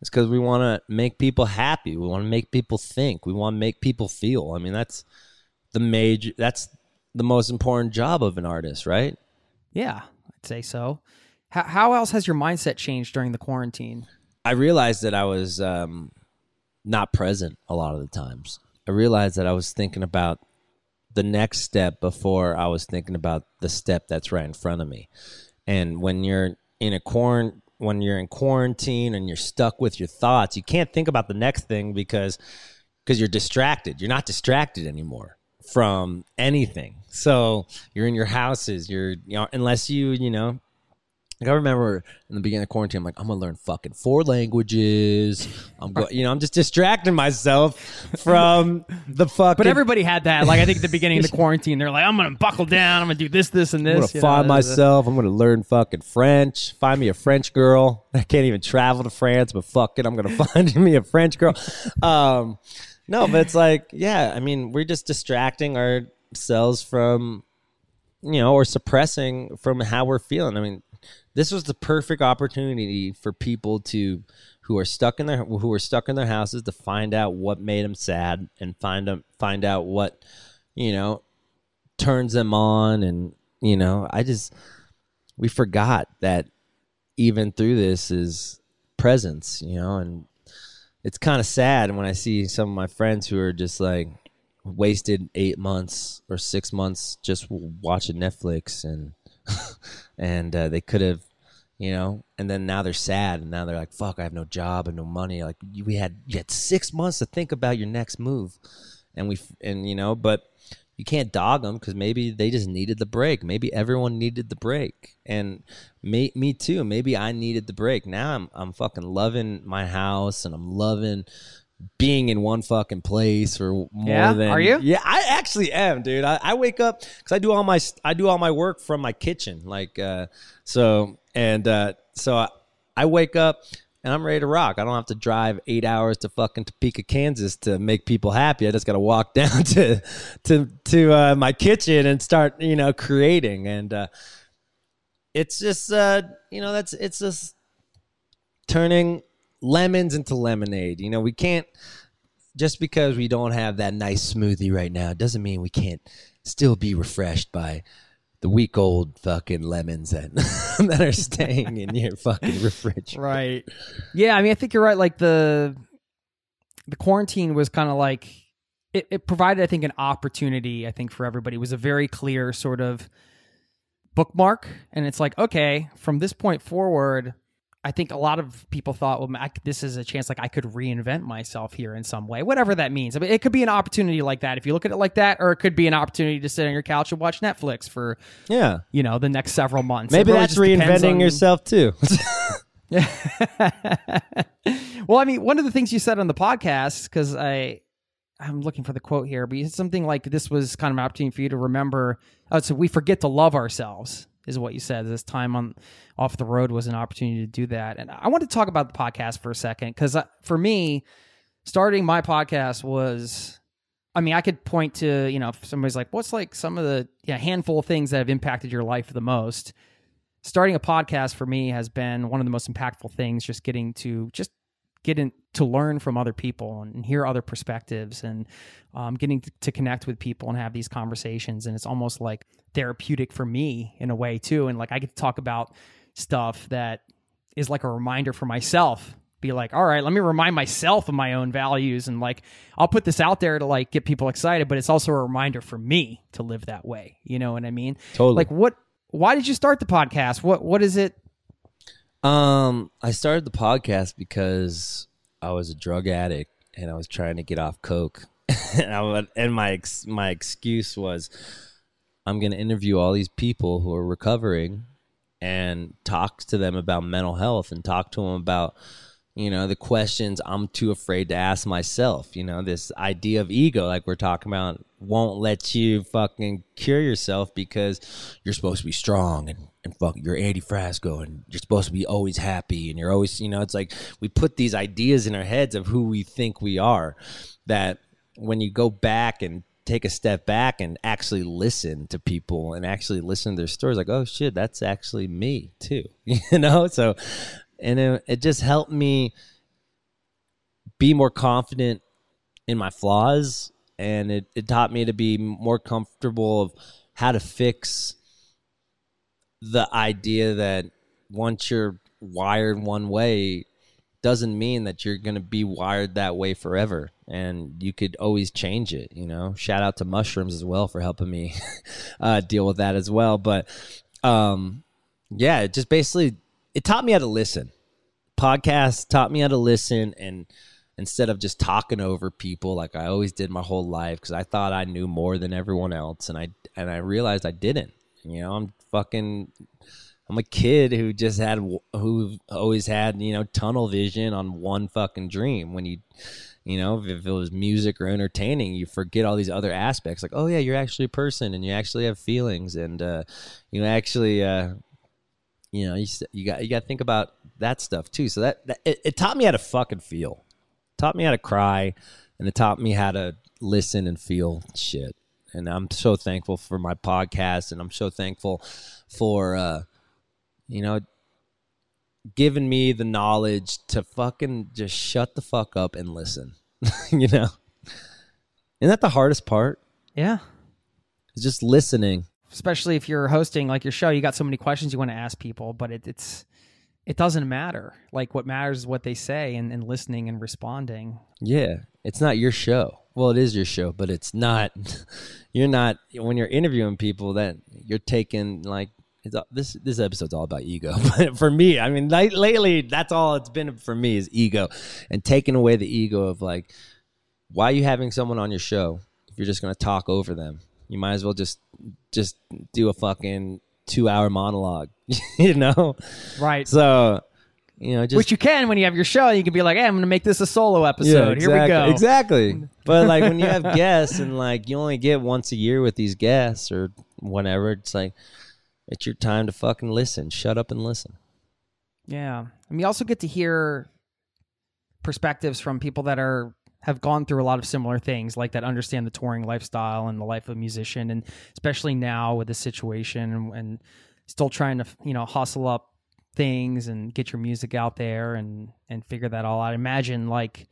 It's because we want to make people happy. We want to make people think. We want to make people feel. I mean, that's the major. That's the most important job of an artist, right? Yeah, I'd say so. How, how else has your mindset changed during the quarantine? I realized that I was um, not present a lot of the times. I realized that I was thinking about the next step before I was thinking about the step that's right in front of me. And when you're in a quarant when you're in quarantine and you're stuck with your thoughts, you can't think about the next thing because because you're distracted. You're not distracted anymore from anything. So you're in your houses. You're you know unless you you know like I remember in the beginning of quarantine, I'm like, I'm gonna learn fucking four languages. I'm going, you know, I'm just distracting myself from the fuck. But everybody had that. Like I think at the beginning of the [LAUGHS] quarantine, they're like, I'm gonna buckle down. I'm gonna do this, this, and this. I'm gonna you know, find a- myself. I'm gonna learn fucking French. Find me a French girl. I can't even travel to France, but fuck it, I'm gonna [LAUGHS] find me a French girl. Um, no, but it's like, yeah, I mean, we're just distracting ourselves from, you know, or suppressing from how we're feeling. I mean, this was the perfect opportunity for people to who are stuck in their who are stuck in their houses to find out what made them sad and find them find out what you know turns them on. And you know i just we forgot that even through this is presence you know and it's kind of sad when i see some of my friends who are just like wasted eight months or six months just watching netflix and and uh, they could have you know and then now they're sad and now they're like fuck i have no job and no money. Like we had you had six months to think about your next move and we and you know but you can't dog them because maybe they just needed the break. Maybe everyone needed the break. And me, me too. Maybe i needed the break. Now i'm, I'm fucking loving my house and i'm loving being in one fucking place for more Yeah? than Are you? yeah i actually am dude i, I wake up because i do all my i do all my work from my kitchen like uh so and uh so I, I wake up and i'm ready to rock i don't have to drive eight hours to fucking topeka kansas to make people happy i just gotta walk [LAUGHS] down to to to uh my kitchen and start you know creating and uh it's just uh you know that's it's just turning lemons into lemonade. You know, we can't just because we don't have that nice smoothie right now doesn't mean we can't still be refreshed by the week old fucking lemons that [LAUGHS] that are staying in your [LAUGHS] fucking refrigerator. Right. Yeah, I mean, I think you're right. Like the the quarantine was kind of like it, it provided, I think, an opportunity. I think for everybody it was a very clear sort of bookmark, and it's like, okay, from this point forward, I think a lot of people thought, well, this is a chance, like I could reinvent myself here in some way, whatever that means. I mean, it could be an opportunity like that if you look at it like that, or it could be an opportunity to sit on your couch and watch Netflix for Yeah. you know the next several months. Maybe really that's reinventing on- yourself too. [LAUGHS] well, I mean, one of the things you said on the podcast, because I, I'm looking for the quote here, but you said something like this was kind of an opportunity for you to remember. Oh, so we forget to love ourselves, is what you said. This time on off the road was an opportunity to do that, and I want to talk about the podcast for a second because for me, starting my podcast was. I mean, I could point to, you know, if somebody's like, what's like some of the yeah, handful of things that have impacted your life the most? starting a podcast for me has been one of the most impactful things. Just getting to just getting to learn from other people and hear other perspectives and um, getting to, to connect with people and have these conversations. And it's almost like therapeutic for me in a way too. And like i get to talk about stuff that is like a reminder for myself be like all right let me remind myself of my own values. And like i'll put this out there to like get people excited but it's also a reminder for me to live that way. You know what i mean? Totally. like what why did you start the podcast? What what is it? Um, I started the podcast because I was a drug addict and I was trying to get off coke, [LAUGHS] and would, and my ex, my excuse was, I'm going to interview all these people who are recovering, and talk to them about mental health and talk to them about you know the questions i'm too afraid to ask myself you know this idea of ego like we're talking about won't let you fucking cure yourself because you're supposed to be strong and and fuck you're Andy Frasco and you're supposed to be always happy and you're always you know it's like we put these ideas in our heads of who we think we are that when you go back and take a step back and actually listen to people and actually listen to their stories like oh shit that's actually me too [LAUGHS] you know? So and it, it just helped me be more confident in my flaws and it, it taught me to be more comfortable of how to fix the idea that once you're wired one way doesn't mean that you're going to be wired that way forever and you could always change it you know? Shout out to mushrooms as well for helping me [LAUGHS] uh, deal with that as well but um yeah it just basically it taught me how to listen. Podcast taught me how to listen and instead of just talking over people like I always did my whole life because I thought I knew more than everyone else and I and I realized I didn't you know I'm fucking I'm a kid who just had who always had you know tunnel vision on one fucking dream. When you, you know, if it was music or entertaining, you forget all these other aspects. Like, oh yeah, you're actually a person and you actually have feelings and uh, you actually, uh, you know, you you got you got to think about that stuff too. So that, that it, it taught me how to fucking feel, taught me how to cry, and it taught me how to listen and feel shit. And I'm so thankful for my podcast, and I'm so thankful for. uh you know, giving me the knowledge to fucking just shut the fuck up and listen. [LAUGHS] you know, isn't that the hardest part? yeah it's just listening. especially if you're hosting like your show you got so many questions you want to ask people but it, it's it doesn't matter like what matters is what they say and, and listening and responding Yeah, it's not your show. Well, it is your show, but it's not. [LAUGHS] You're not when you're interviewing people that you're taking like. It's, this this episode's all about ego, [LAUGHS] but for me, I mean, like, lately, that's all it's been for me is ego, and taking away the ego of like, why are you having someone on your show if you're just gonna talk over them? You might as well just just do a fucking two hour monologue, [LAUGHS] you know. right So, you know, just which you can when you have your show you can be like hey i'm gonna make this a solo episode here we go Exactly. [LAUGHS] But like when you have guests and like you only get once a year with these guests or whatever, it's like it's your time to fucking listen. Shut up and listen. Yeah. And you also get to hear perspectives from people that are have gone through a lot of similar things, like that understand the touring lifestyle and the life of a musician, and especially now with the situation and, and still trying to you know hustle up things and get your music out there and and figure that all out. Imagine like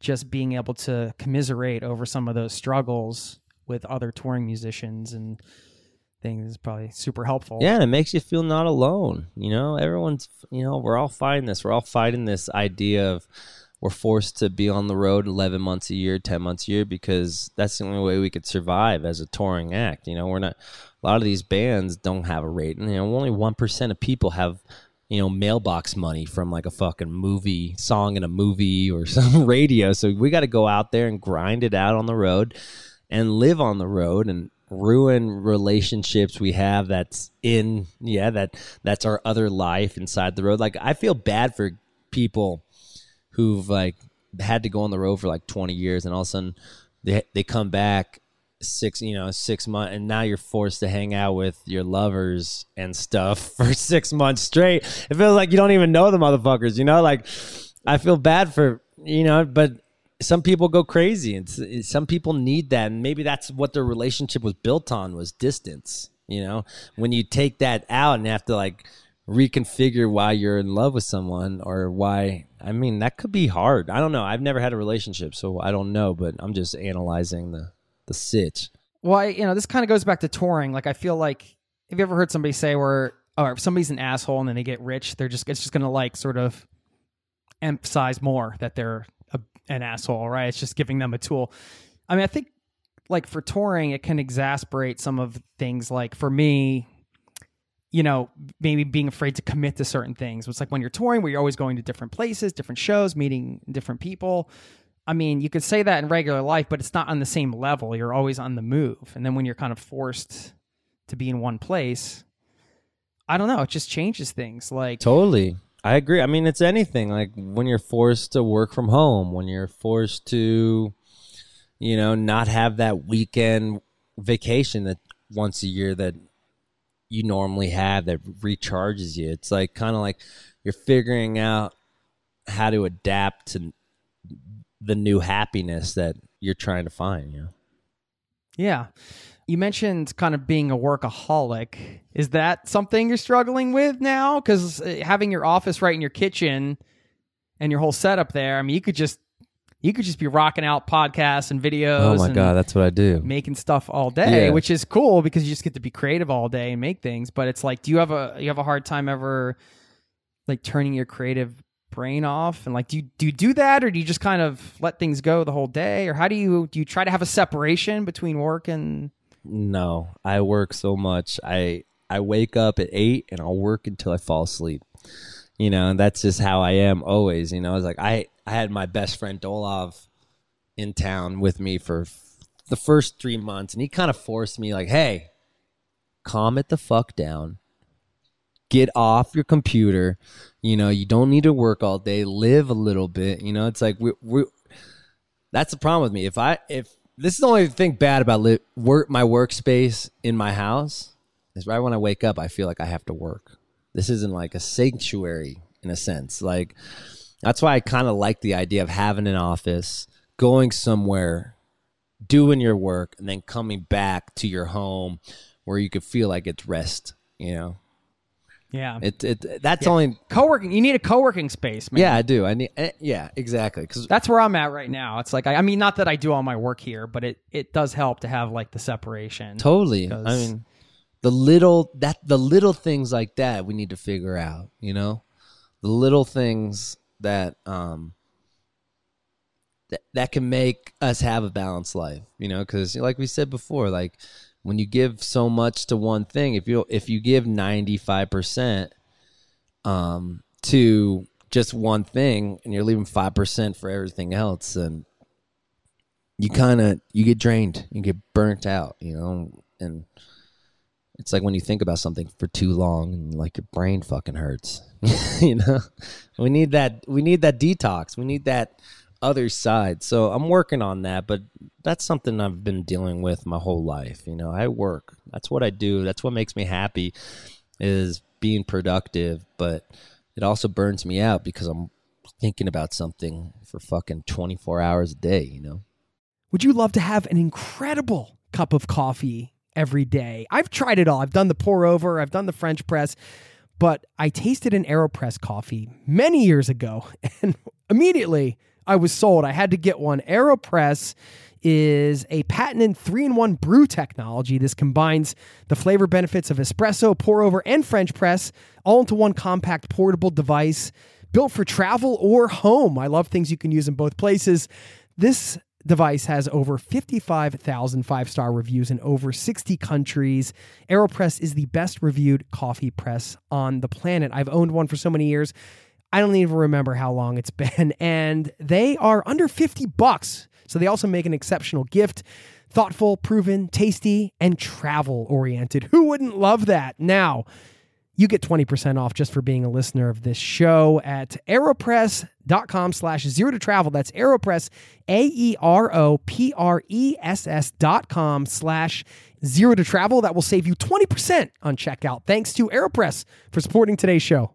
just being able to commiserate over some of those struggles with other touring musicians and things is probably super helpful. Yeah, and it makes you feel not alone. You know, everyone's you know, we're all fighting this. We're all fighting this idea of we're forced to be on the road 11 months a year, 10 months a year because that's the only way we could survive as a touring act. You know, we're not a lot of these bands don't have a rating. You know, only 1% of people have you know, mailbox money from like a fucking movie song in a movie or [LAUGHS] some radio. So we got to go out there and grind it out on the road and live on the road and ruin relationships we have that's in yeah that that's our other life inside the road like i feel bad for people who've like had to go on the road for like 20 years and all of a sudden they they come back six you know six months and now you're forced to hang out with your lovers and stuff [LAUGHS] for six months straight it feels like you don't even know the motherfuckers you know like i feel bad for you know but some people go crazy and some people need that and maybe that's what their relationship was built on was distance you know when you take that out and have to like reconfigure why you're in love with someone or why I mean that could be hard. I don't know. I've never had a relationship, so I don't know, but I'm just analyzing the the sitch. Well, I, you know, this kind of goes back to touring. Like, I feel like have you ever heard somebody say where, or if somebody's an asshole and then they get rich, they're just it's just gonna like sort of emphasize more that they're a, an asshole, right? It's just giving them a tool. I mean, I think like for touring, it can exasperate some of things. Like for me, you know, maybe being afraid to commit to certain things. It's like when you're touring, where you're always going to different places, different shows, meeting different people. I mean, you could say that in regular life, but it's not on the same level. You're always on the move. And then when you're kind of forced to be in one place, I don't know, it just changes things. Like, Totally. I agree. I mean, it's anything like when you're forced to work from home, when you're forced to, you know, not have that weekend vacation that once a year that you normally have that recharges you. It's like kind of like you're figuring out how to adapt to the new happiness that you're trying to find, you know. yeah. You mentioned kind of being a workaholic. Is that something you're struggling with now? Because eh, having your office right in your kitchen and your whole setup there, I mean, you could just you could just be rocking out podcasts and videos. Oh my god, that's what I do. making stuff all day, Yeah. which is cool because you just get to be creative all day and make things. But it's like, do you have a you have a hard time ever like turning your creative brain off and like do you do you do that or do you just kind of let things go the whole day or how do you do you try to have a separation between work and No, I work so much. I I wake up at eight and I'll work until I fall asleep. You know, and that's just how I am always. You know, it's like I I had my best friend Dolov in town with me for the first three months, and he kind of forced me like, "Hey, calm it the fuck down. Get off your computer. You know, you don't need to work all day. Live a little bit. You know, it's like we we that's the problem with me. If I if this is the only thing bad about li- work my workspace in my house is right when I wake up, I feel like I have to work. This isn't like a sanctuary in a sense. Like that's why I kind of like the idea of having an office, going somewhere, doing your work, and then coming back to your home where you could feel like it's rest. You know, yeah, it it that's only co-working you need a co-working space man yeah I do. I need eh, yeah exactly because that's where i'm at right now it's like I, I mean not that i do all my work here but it it does help to have like the separation Totally. I mean, the little that the little things like that we need to figure out. You know, the little things that um that that can make us have a balanced life. You know, because like we said before, like when you give so much to one thing, if you if you give ninety five percent um to just one thing and you're leaving five percent for everything else, then you kind of you get drained you get burnt out you know? And it's like when you think about something for too long and like your brain fucking hurts [LAUGHS] you know? We need that we need that detox. We need that other side. So i'm working on that but that's something i've been dealing with my whole life you know. I work. That's what i do. That's what makes me happy is being productive but it also burns me out because i'm thinking about something for fucking 24 hours a day you know? Would you love to have an incredible cup of coffee every day? I've tried it all. I've done the pour over, I've done the French press, but I tasted an AeroPress coffee many years ago [LAUGHS] and immediately I was sold. I had to get one. AeroPress is a patented three in one brew technology. This combines the flavor benefits of espresso, pour over, and French press all into one compact portable device built for travel or home. I love things you can use in both places. This device has over 55,000 five star reviews in over 60 countries. AeroPress is the best reviewed coffee press on the planet. I've owned one for so many years. I don't even remember how long it's [LAUGHS] been. And they are under 50 bucks. So they also make an exceptional gift. Thoughtful, proven, tasty, and travel oriented. Who wouldn't love that? Now, you get 20% off just for being a listener of this show at aeropress.com slash zero to travel. That's aeropress, A-E-R-O-P-R-E-S-S dot com slash zero to travel. That will save you 20% on checkout. Thanks to Aeropress for supporting today's show.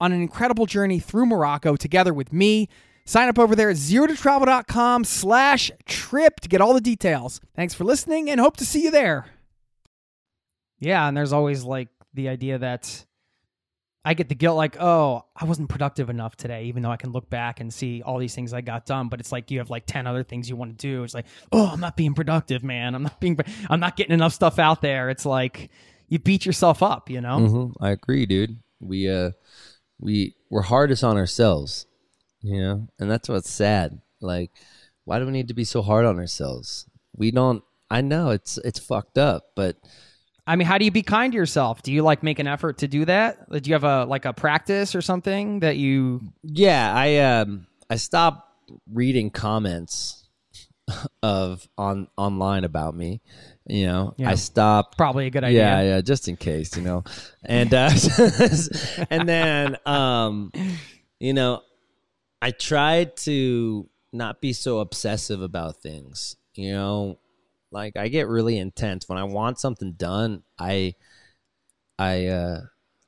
on an incredible journey through Morocco together with me, sign up over there at zerototravel.com slash trip to get all the details. Thanks for listening and hope to see you there. Yeah, and there's always like the idea that I get the guilt like, oh, I wasn't productive enough today, even though I can look back and see all these things I got done. But it's like you have like 10 other things you want to do. It's like, oh, I'm not being productive, man. I'm not being, I'm not getting enough stuff out there. It's like you beat yourself up, you know? hmm I agree, dude. We uh, we we're hardest on ourselves, you know, and that's what's sad. Like, why do we need to be so hard on ourselves? We don't. I know it's it's fucked up, but I mean, how do you be kind to yourself? Do you like make an effort to do that? Do you have a like a practice or something that you yeah, I um I stopped reading comments [LAUGHS] of on online about me. You know, Yeah. I stopped probably a good idea? Yeah, yeah, just in case, you know. And uh [LAUGHS] and then um you know, I tried to not be so obsessive about things, you know. Like I get really intense when I want something done, I I uh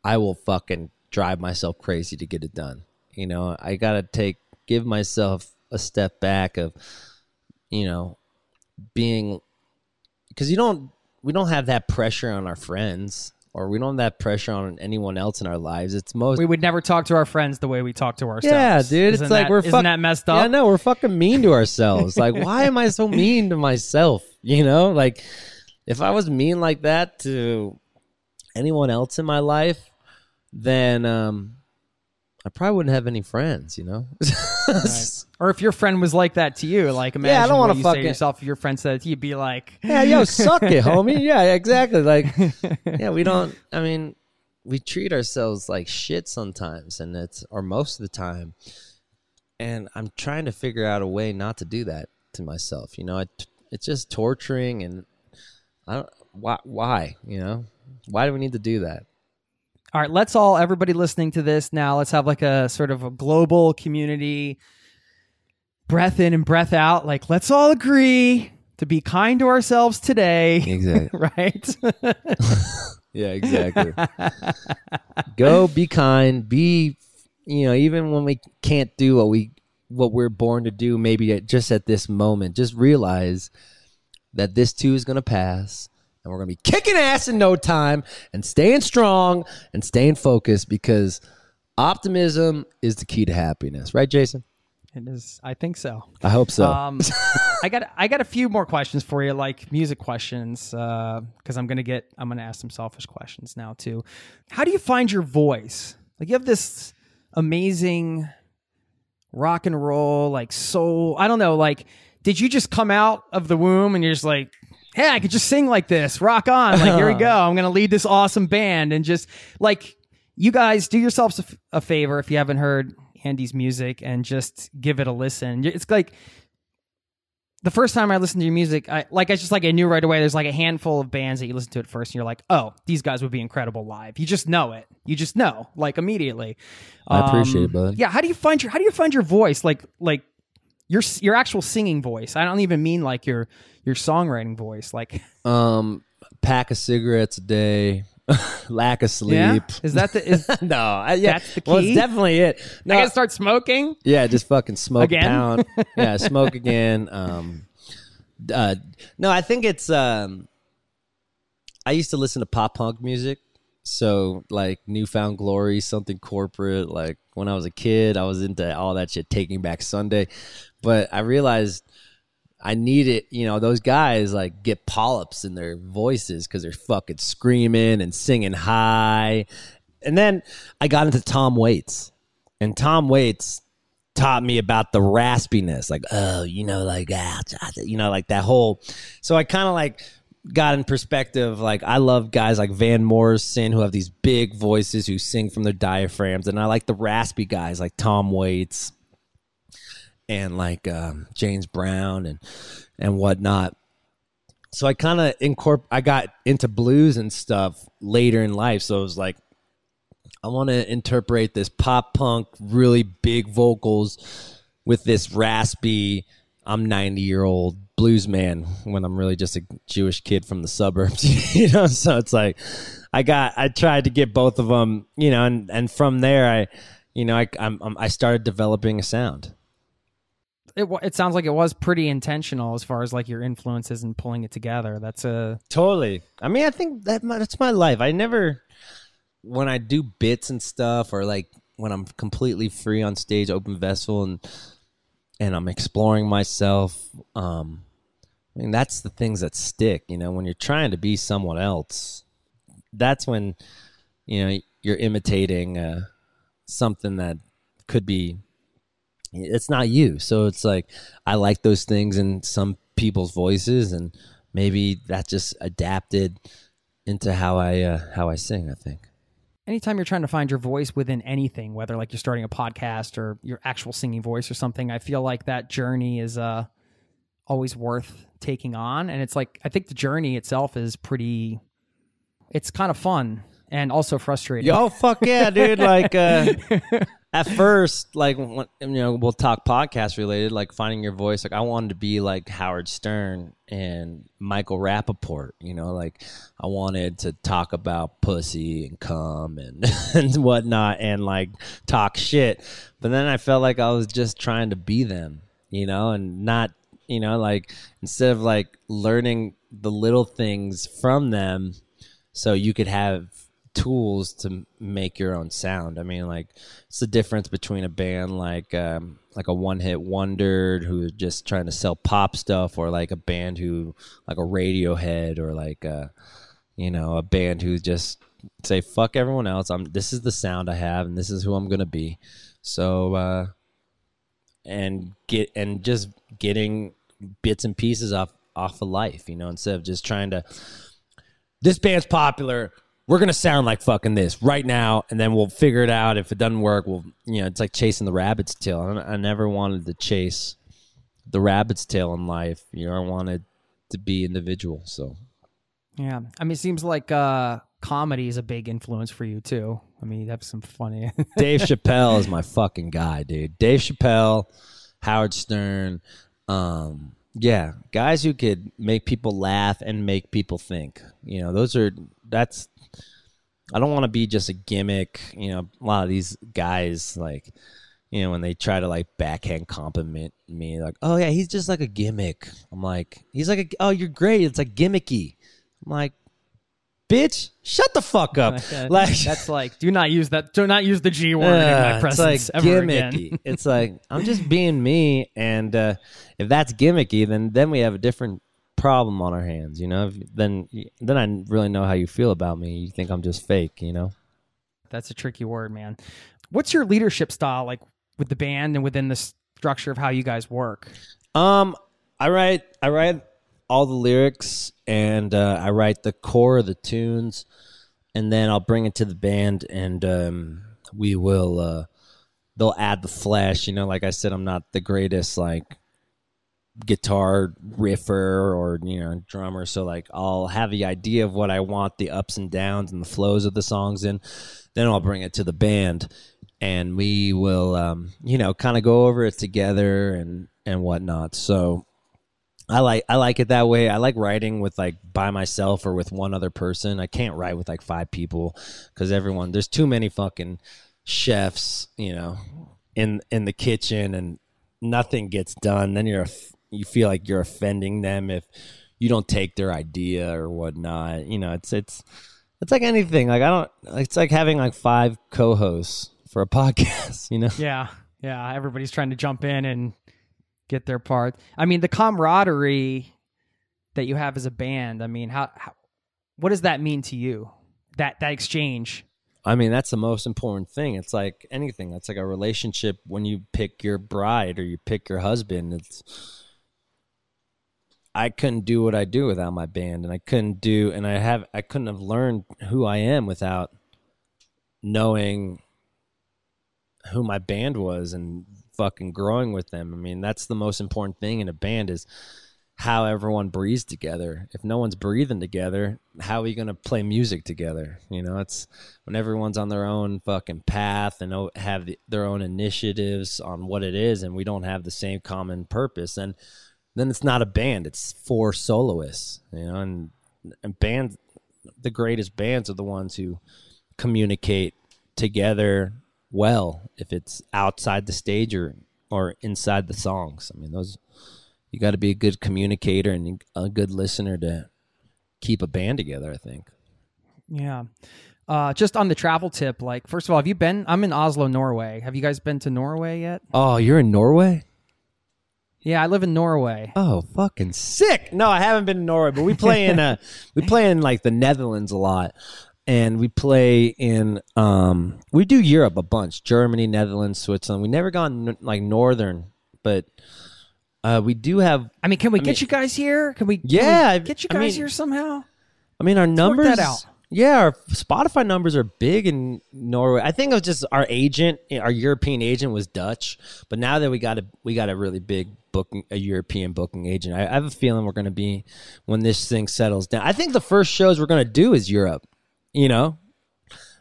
I will fucking drive myself crazy to get it done. You know, I got to take give myself a step back of you know, being because you don't we don't have that pressure on our friends or we don't have that pressure on anyone else in our lives it's most We would never talk to our friends the way we talk to ourselves. yeah dude Isn't it's like that- we're isn't fuck- that messed up? yeah no we're fucking mean to ourselves like [LAUGHS] why am i so mean to myself you know like if i was mean like that to anyone else in my life then um i probably wouldn't have any friends you know [LAUGHS] Or if your friend was like that to you, like imagine Yeah, I don't what wanna you say to yourself. If your friend said you'd be like, yeah, yo, suck it, [LAUGHS] homie. Yeah, exactly. Like, [LAUGHS] yeah, we don't. I mean, we treat ourselves like shit sometimes, and it's or most of the time. And I'm trying to figure out a way not to do that to myself. You know, it, it's just torturing, and I don't. Why? Why? You know, why do we need to do that? All right, let's all, everybody listening to this now, let's have like a sort of a global community breath in and breath out. Like, let's all agree to be kind to ourselves today. Exactly. [LAUGHS] right? [LAUGHS] Yeah, exactly. Go be kind, be you know, even when we can't do what we what we're born to do, maybe at, just at this moment, just realize that this too is going to pass and we're going to be kicking ass in no time and staying strong and staying focused because optimism is the key to happiness, right Jason? it is, I think so. I hope so. Um, [LAUGHS] I got I got a few more questions for you, like music questions, because I'm gonna get I'm gonna ask some selfish questions now too. How do you find your voice? Like you have this amazing rock and roll, like soul. I don't know. Like, did you just come out of the womb and you're just like, hey, I could just sing like this, rock on, like here we [LAUGHS] go. I'm gonna lead this awesome band and just like you guys do yourselves a, f- a favor if you haven't heard Andy's music and just give it a listen. It's like the first time I listened to your music, I like I just like I knew right away. There's like a handful of bands that you listen to at first, and you're like, oh, these guys would be incredible live. You just know it. You just know, like immediately. I appreciate it, um, bud. Yeah. How do you find your How do you find your voice? Like like your your actual singing voice. I don't even mean like your your songwriting voice. Like [LAUGHS] um pack of cigarettes a day, [LAUGHS] lack of sleep. yeah, is that the is [LAUGHS] no, I, yeah, That's the well, key? it's definitely it. No, I gotta start smoking? Yeah, just fucking smoke Again? pound. Yeah, smoke again. Um, uh, no, I think it's. Um, I used to listen to pop punk music, so like New Found Glory, something corporate. Like when I was a kid, I was into all that shit. Taking Back Sunday, but I realized I needed, you know, those guys like get polyps in their voices because they're fucking screaming and singing high. And then I got into Tom Waits, and Tom Waits taught me about the raspiness, like oh, you know, like ah, you know, like that whole. So I kind of like got in perspective. Like I love guys like Van Morrison who have these big voices who sing from their diaphragms, and I like the raspy guys like Tom Waits and like um, James Brown and and whatnot. So I kind of incorp. I got into blues and stuff later in life. So it was like, I want to interpret this pop punk, really big vocals with this raspy. I'm 90 year old blues man when I'm really just a Jewish kid from the suburbs, [LAUGHS] you know. So it's like I got I tried to get both of them, you know, and and from there I, you know, I I'm, I started developing a sound. It, it sounds like it was pretty intentional as far as like your influences and pulling it together. That's a Totally. I mean, I think that my, that's my life. I never, when I do bits and stuff, or like when I'm completely free on stage, open vessel, and and I'm exploring myself. Um, I mean, that's the things that stick. You know, when you're trying to be someone else, that's when you know you're imitating uh, something that could be. It's not you, so it's like I like those things in some people's voices, and maybe that just adapted into how I uh, how I sing. I think. anytime you're trying to find your voice within anything, whether like you're starting a podcast or your actual singing voice or something, I feel like that journey is uh always worth taking on. And it's like I think the journey itself is pretty it's kind of fun and also frustrating. Yo, fuck yeah, dude! Like uh, [LAUGHS] at first, like when, you know, we'll talk podcast related, like finding your voice. Like I wanted to be like Howard Stern and Michael Rapaport. You know, like I wanted to talk about pussy and cum and [LAUGHS] and whatnot, and like talk shit. But then I felt like I was just trying to be them, you know, and not, you know, like instead of like learning the little things from them so you could have tools to make your own sound. I mean, like it's the difference between a band like um, like a one hit wonder who's just trying to sell pop stuff, or like a band who like a Radiohead, or like a you know a band who just say fuck everyone else. I'm this is the sound I have, and this is who I'm gonna be. So uh, and get and just getting bits and pieces off off of life, you know, instead of just trying to this band's popular. We're gonna sound like fucking this right now, and then we'll figure it out. If it doesn't work, we'll you know it's like chasing the rabbit's tail. I, I never wanted to chase the rabbit's tail in life. You know, I wanted to be individual. So Yeah. I mean it seems like uh comedy is a big influence for you too. I mean you have some funny [LAUGHS] Dave Chappelle is my fucking guy, dude. Dave Chappelle, Howard Stern, um, yeah, guys who could make people laugh and make people think. You know, those are that's. I don't want to be just a gimmick. You know, a lot of these guys like, you know, when they try to like backhand compliment me, like, oh yeah, he's just like a gimmick. I'm like, he's like, a, oh, you're great. It's like gimmicky. I'm like, bitch, shut the fuck up. [LAUGHS] like that's [LAUGHS] like do not use that do not use the G word in my presence it's like ever gimmicky. again. it's like I'm just being me, and uh, if that's gimmicky, then then we have a different problem on our hands. You know, If- then then I really know how you feel about me. You think I'm just fake. You know. That's a tricky word, man. What's your leadership style like with the band and within the structure of how you guys work? Um, I write I write all the lyrics and uh, I write the core of the tunes, and then I'll bring it to the band and um, we will. Uh, they'll add the flesh. You know, like I said, I'm not the greatest like guitar riffer or you know drummer. So like i'll have the idea of what i want the ups and downs and the flows of the songs in. Then i'll bring it to the band and we will um you know kind of go over it together and and whatnot. So i like i like it that way. I like writing with like by myself or with one other person. I can't write with like five people because everyone there's too many fucking chefs you know in in the kitchen and nothing gets done. Then you're you feel like you're offending them if you don't take their idea or whatnot you know it's it's it's like anything like i don't it's like having like five co-hosts for a [LAUGHS] podcast you know Yeah, yeah. Everybody's trying to jump in and get their part. I mean, the camaraderie that you have as a band. I mean, how, how what does that mean to you? That that exchange. I mean, that's the most important thing. It's like anything. That's like a relationship when you pick your bride or you pick your husband. It's I couldn't do what I do without my band and I couldn't do and I have I couldn't have learned who I am without knowing who my band was and fucking growing with them. I mean, that's the most important thing in a band is how everyone breathes together. If no one's breathing together, how are you going to play music together? You know, it's when everyone's on their own fucking path and have the, their own initiatives on what it is, and we don't have the same common purpose, and then it's not a band; it's four soloists. You know, and and bands, the greatest bands are the ones who communicate together well. If it's outside the stage or or inside the songs, I mean those you got to be a good communicator and a good listener to keep a band together. I think. Yeah. Uh, just on the travel tip, like first of all, have you been? I'm in Oslo, Norway. Have you guys been to Norway yet? Oh, you're in Norway? Yeah, I live in Norway. Oh, fucking sick! No, I haven't been to Norway, but we play in uh [LAUGHS] we play in like the Netherlands a lot, and we play in um we do Europe a bunch, Germany, Netherlands, Switzerland. We never gone n- like northern, but uh we do have. I mean, can we I get mean- you guys here? Can we? can Yeah, we get you I guys mean- here somehow. I mean, our work numbers. that out. Yeah, our Spotify numbers are big in Norway. I think it was just our agent, our European agent was Dutch, but now that we got a we got a really big booking, a European booking agent. I, I have a feeling we're going to be when this thing settles down. I think the first shows we're going to do is Europe. You know,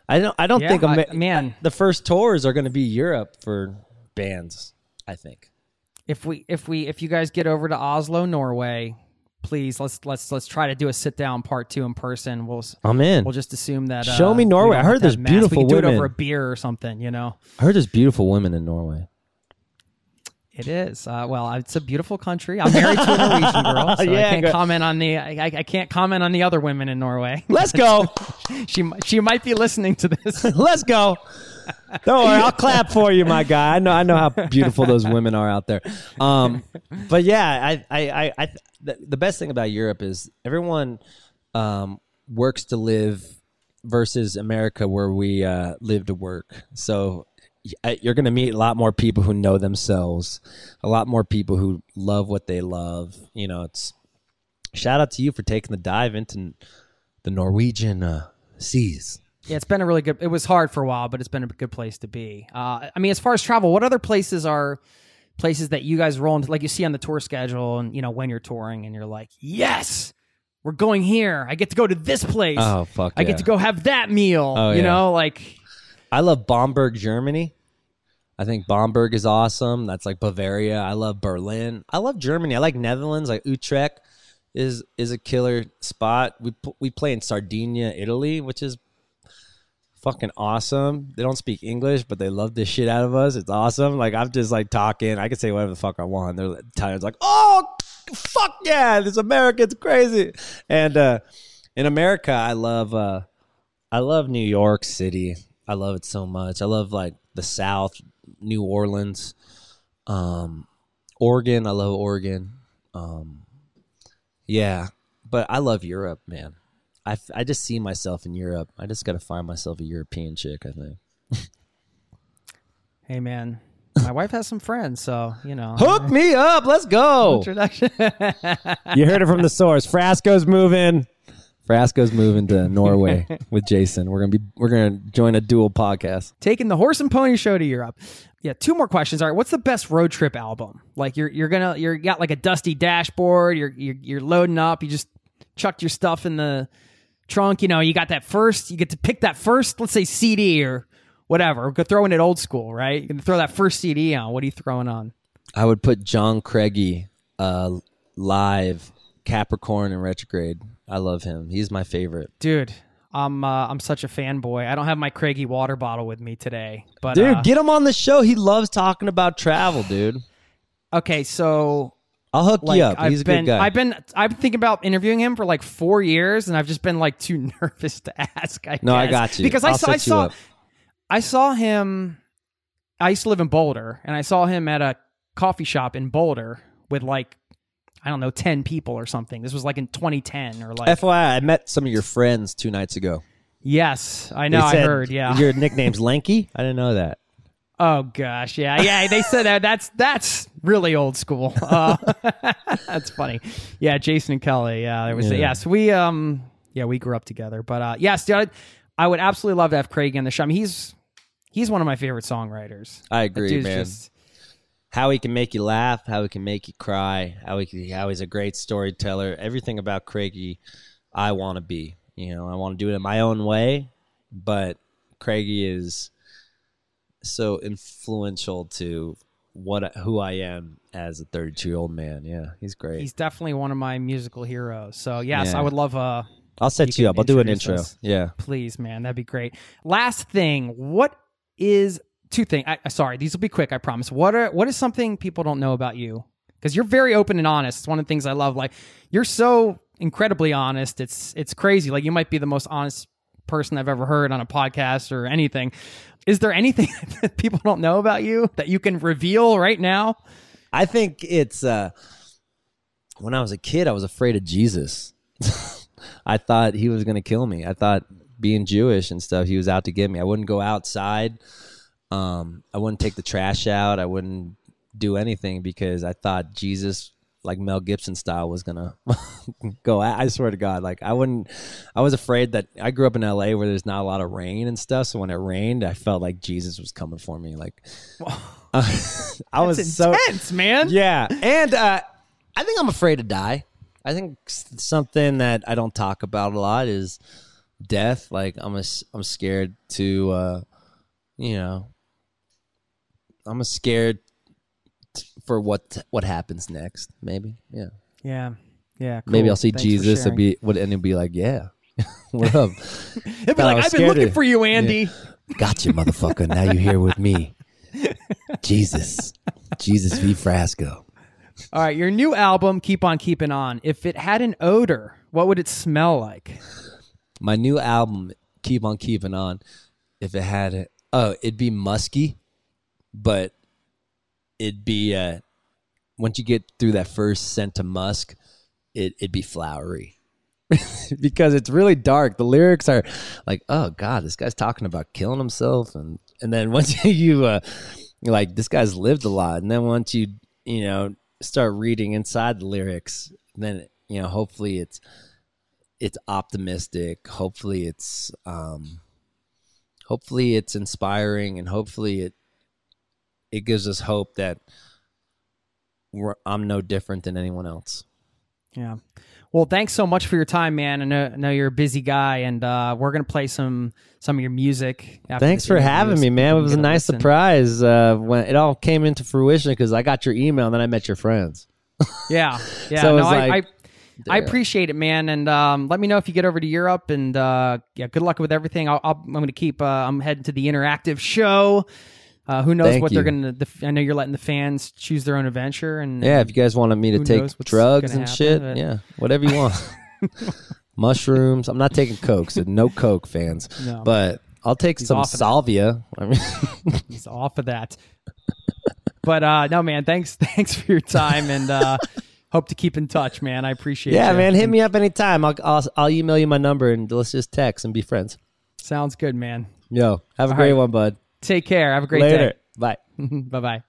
I don't. I don't Yeah, think I- man. the first tours are going to be Europe for bands. I think. If we, if we, if you guys get over to Oslo, Norway, please let's let's let's try to do a sit down part two in person. We'll I'm in. we'll just assume that. Show uh, me Norway. I heard there's beautiful We can do it women. over a beer or something. You know. I heard there's beautiful women in Norway. It is. Uh, well, it's a beautiful country. I'm married to a Norwegian girl, [LAUGHS] so Yeah, I can't go- comment on the. I, I can't comment on the other women in Norway. Let's go. [LAUGHS] she she might be listening to this. [LAUGHS] Let's go. Don't worry, I'll clap for you, my guy. I know, I know how beautiful those women are out there. Um, but yeah, I, I, I, I the, the best thing about Europe is everyone um, works to live versus America, where we uh, live to work. So you're going to meet a lot more people who know themselves, a lot more people who love what they love. You know, it's shout out to you for taking the dive into the Norwegian uh, seas. Yeah, it's been a really good. It was hard for a while, but it's been a good place to be. Uh, I mean, as far as travel, what other places are places that you guys roll into, like you see on the tour schedule, and you know when you're touring, and you're like, yes, we're going here. I get to go to this place. Oh fuck! I get to go have that meal. Oh, you yeah. know, like I love Bamberg, Germany. I think Bamberg is awesome. That's like Bavaria. I love Berlin. I love Germany. I like Netherlands. Like Utrecht is is a killer spot. We we play in Sardinia, Italy, which is fucking awesome. They don't speak English, but they love this shit out of us. It's awesome. Like I'm just like talking. I can say whatever the fuck I want. They're Italians like, oh fuck yeah, this American's crazy. And uh, in America, I love uh, I love New York City. I love it so much. I love like the South, New Orleans, um, Oregon. I love Oregon. Um, yeah, but I love Europe, man. I, f- I just see myself in Europe. I just got to find myself a European chick. I think. hey man, my wife has some friends, so you know. Hook me up. Let's go. Introduction. You heard it from the source. Frasco's moving. Frasco's moving to Norway [LAUGHS] with Jason. We're gonna be we're gonna join a dual podcast. taking the horse and pony show to Europe. Yeah, two more questions. All right, what's the best road trip album? Like you're you're gonna you're got like a dusty dashboard. You're you're, you're loading up. You just chucked your stuff in the trunk. You know, you got that first. You get to pick that first. Let's say CD or whatever. We're throwing it old school, right? You're gonna throw that first CD on. What are you throwing on? I would put John Craigie uh, live Capricorn and retrograde. I love him. He's my favorite. Dude, I'm uh, I'm such a fanboy. I don't have my Craigie water bottle with me today, but Dude, uh, get him on the show. He loves talking about travel, dude. okay. So I'll hook like you up. I've He's a been good guy. I've been I've been thinking about interviewing him for like four years, and I've just been like too [LAUGHS] nervous to ask. I No, I got you. because I I'll saw I set you saw. I saw him. I used to live in Boulder, and I saw him at a coffee shop in Boulder with like I don't know ten people or something. This was like in 2010 or like FYI, I met some of your friends two nights ago. yes, I know They I said heard yeah. Your [LAUGHS] nickname's Lanky? I didn't know that. Oh gosh, yeah, yeah. They said that. That's that's really old school. [LAUGHS] Uh, [LAUGHS] that's funny. Yeah, Jason and Kelly. Yeah, there was. Yeah. Yes, we um, yeah, we grew up together. But uh, yes, dude, I, I would absolutely love to have Craig in the show. I mean, he's he's one of my favorite songwriters. I agree, man. just- how he can make you laugh, how he can make you cry, how he how he's a great storyteller. Everything about Craigie, I want to be. You know, I want to do it in my own way, but Craigie is so influential to what who I am as a 32 year old man. Yeah, he's great. He's definitely one of my musical heroes. So yes, Yeah. I would love uh I'll set you you, up. I'll do an intro. us. Yeah. please, man. That'd be great. Last thing, what is two things? I, sorry, these will be quick. I promise. What are what is something people don't know about you? Because you're very open and honest. It's one of the things I love. Like you're so incredibly honest. It's it's crazy. Like you might be the most honest person I've ever heard on a podcast or anything. Is there anything [LAUGHS] that people don't know about you that you can reveal right now? I think it's uh when I was a kid I was afraid of Jesus. [LAUGHS] I thought he was going to kill me. I thought being Jewish and stuff he was out to get me. I wouldn't go outside. Um I wouldn't take the trash out. I wouldn't do anything because I thought Jesus like Mel Gibson style was gonna [LAUGHS] go. out. I swear to God, like I wouldn't. I was afraid that I grew up in L.A. where there's not a lot of rain and stuff. So when it rained, I felt like Jesus was coming for me. Like [LAUGHS] [LAUGHS] I was It's so intense, man. yeah, and uh, I think I'm afraid to die. I think something that I don't talk about a lot is death. Like I'm a, I'm scared to, uh, you know, I'm scared t- for what what happens next. Maybe, yeah. Yeah. Yeah. Maybe. I'll see Thanks Jesus and be would and it'll be like, yeah, [LAUGHS] what up? [LAUGHS] He'll be like, I've been looking for you, Andy. [LAUGHS] Gotcha, motherfucker. Now you're here with me. Jesus, Jesus V Frasco. All right, your new album, Keep On Keeping On. If it had an odor, what would it smell like? my new album keep on keeping on if it had a, oh it'd be musky but it'd be uh once you get through that first scent of musk it, it'd be flowery. [LAUGHS] Because it's really dark. The lyrics are like oh god this guy's talking about killing himself. And and then [LAUGHS] once you uh like this guy's lived a lot. And then once you you know start reading inside the lyrics then you know hopefully it's it's optimistic. Hopefully it's um hopefully it's inspiring and hopefully it it gives us hope that we're, i'm no different than anyone else Yeah. Well, thanks so much for your time, man. I know, I know you're a busy guy, and uh, we're gonna play some some of your music. After thanks for having me man it was a nice listen. surprise uh when it all came into fruition because i got your email and then i met your friends [LAUGHS] Yeah, yeah. So it no, was I, like- I, I There. appreciate it, man. And um, let me know if you get over to Europe. And uh, yeah, good luck with everything. I'll, I'll, I'm going to keep. Uh, I'm heading to the interactive show. Uh, who knows Thank what they're you. going to? I know you're letting the fans choose their own adventure. And yeah if you guys wanted me to Who take knows what's drugs gonna and happen, shit but- yeah whatever you want [LAUGHS] [LAUGHS] mushrooms i'm not taking coke so no coke fans No. but i'll take some off of that. salvia i mean [LAUGHS] he's off of that. but uh, no, man. Thanks, thanks for your time, and uh, hope to keep in touch, man. I appreciate. It. Yeah, ya. man, hit me up anytime. I'll, I'll I'll email you my number and let's just text and be friends. Sounds good, man. Yo, have a All great right. one, bud. Take care. Have a great Later. day. Bye. [LAUGHS] bye bye.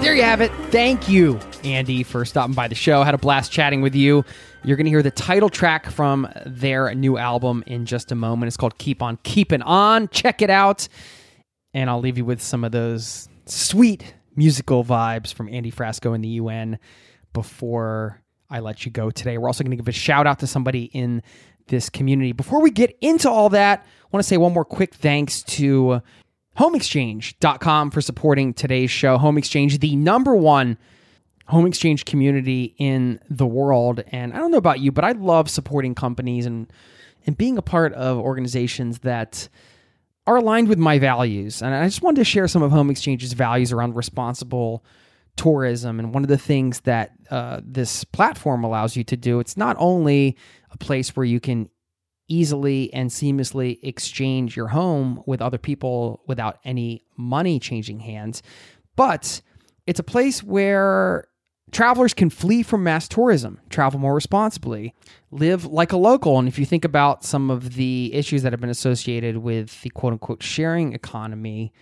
There you have it. Thank you, Andy, for stopping by the show. Had a blast chatting with you. You're going to hear the title track from their new album in just a moment. It's called Keep On Keeping On. Check it out. And I'll leave you with some of those sweet musical vibes from Andy Frasco and the UN before I let you go today. We're also going to give a shout out to somebody in this community. Before we get into all that, I want to say one more quick thanks to homeexchange.com for supporting today's show. Home Exchange, the number one home exchange community in the world. And I don't know about you, but I love supporting companies and and being a part of organizations that are aligned with my values. And I just wanted to share some of Home Exchange's values around responsible tourism. And one of the things that uh, this platform allows you to do, it's not only a place where you can easily and seamlessly exchange your home with other people without any money changing hands, but it's a place where travelers can flee from mass tourism, travel more responsibly, live like a local. And if you think about some of the issues that have been associated with the quote unquote sharing economy,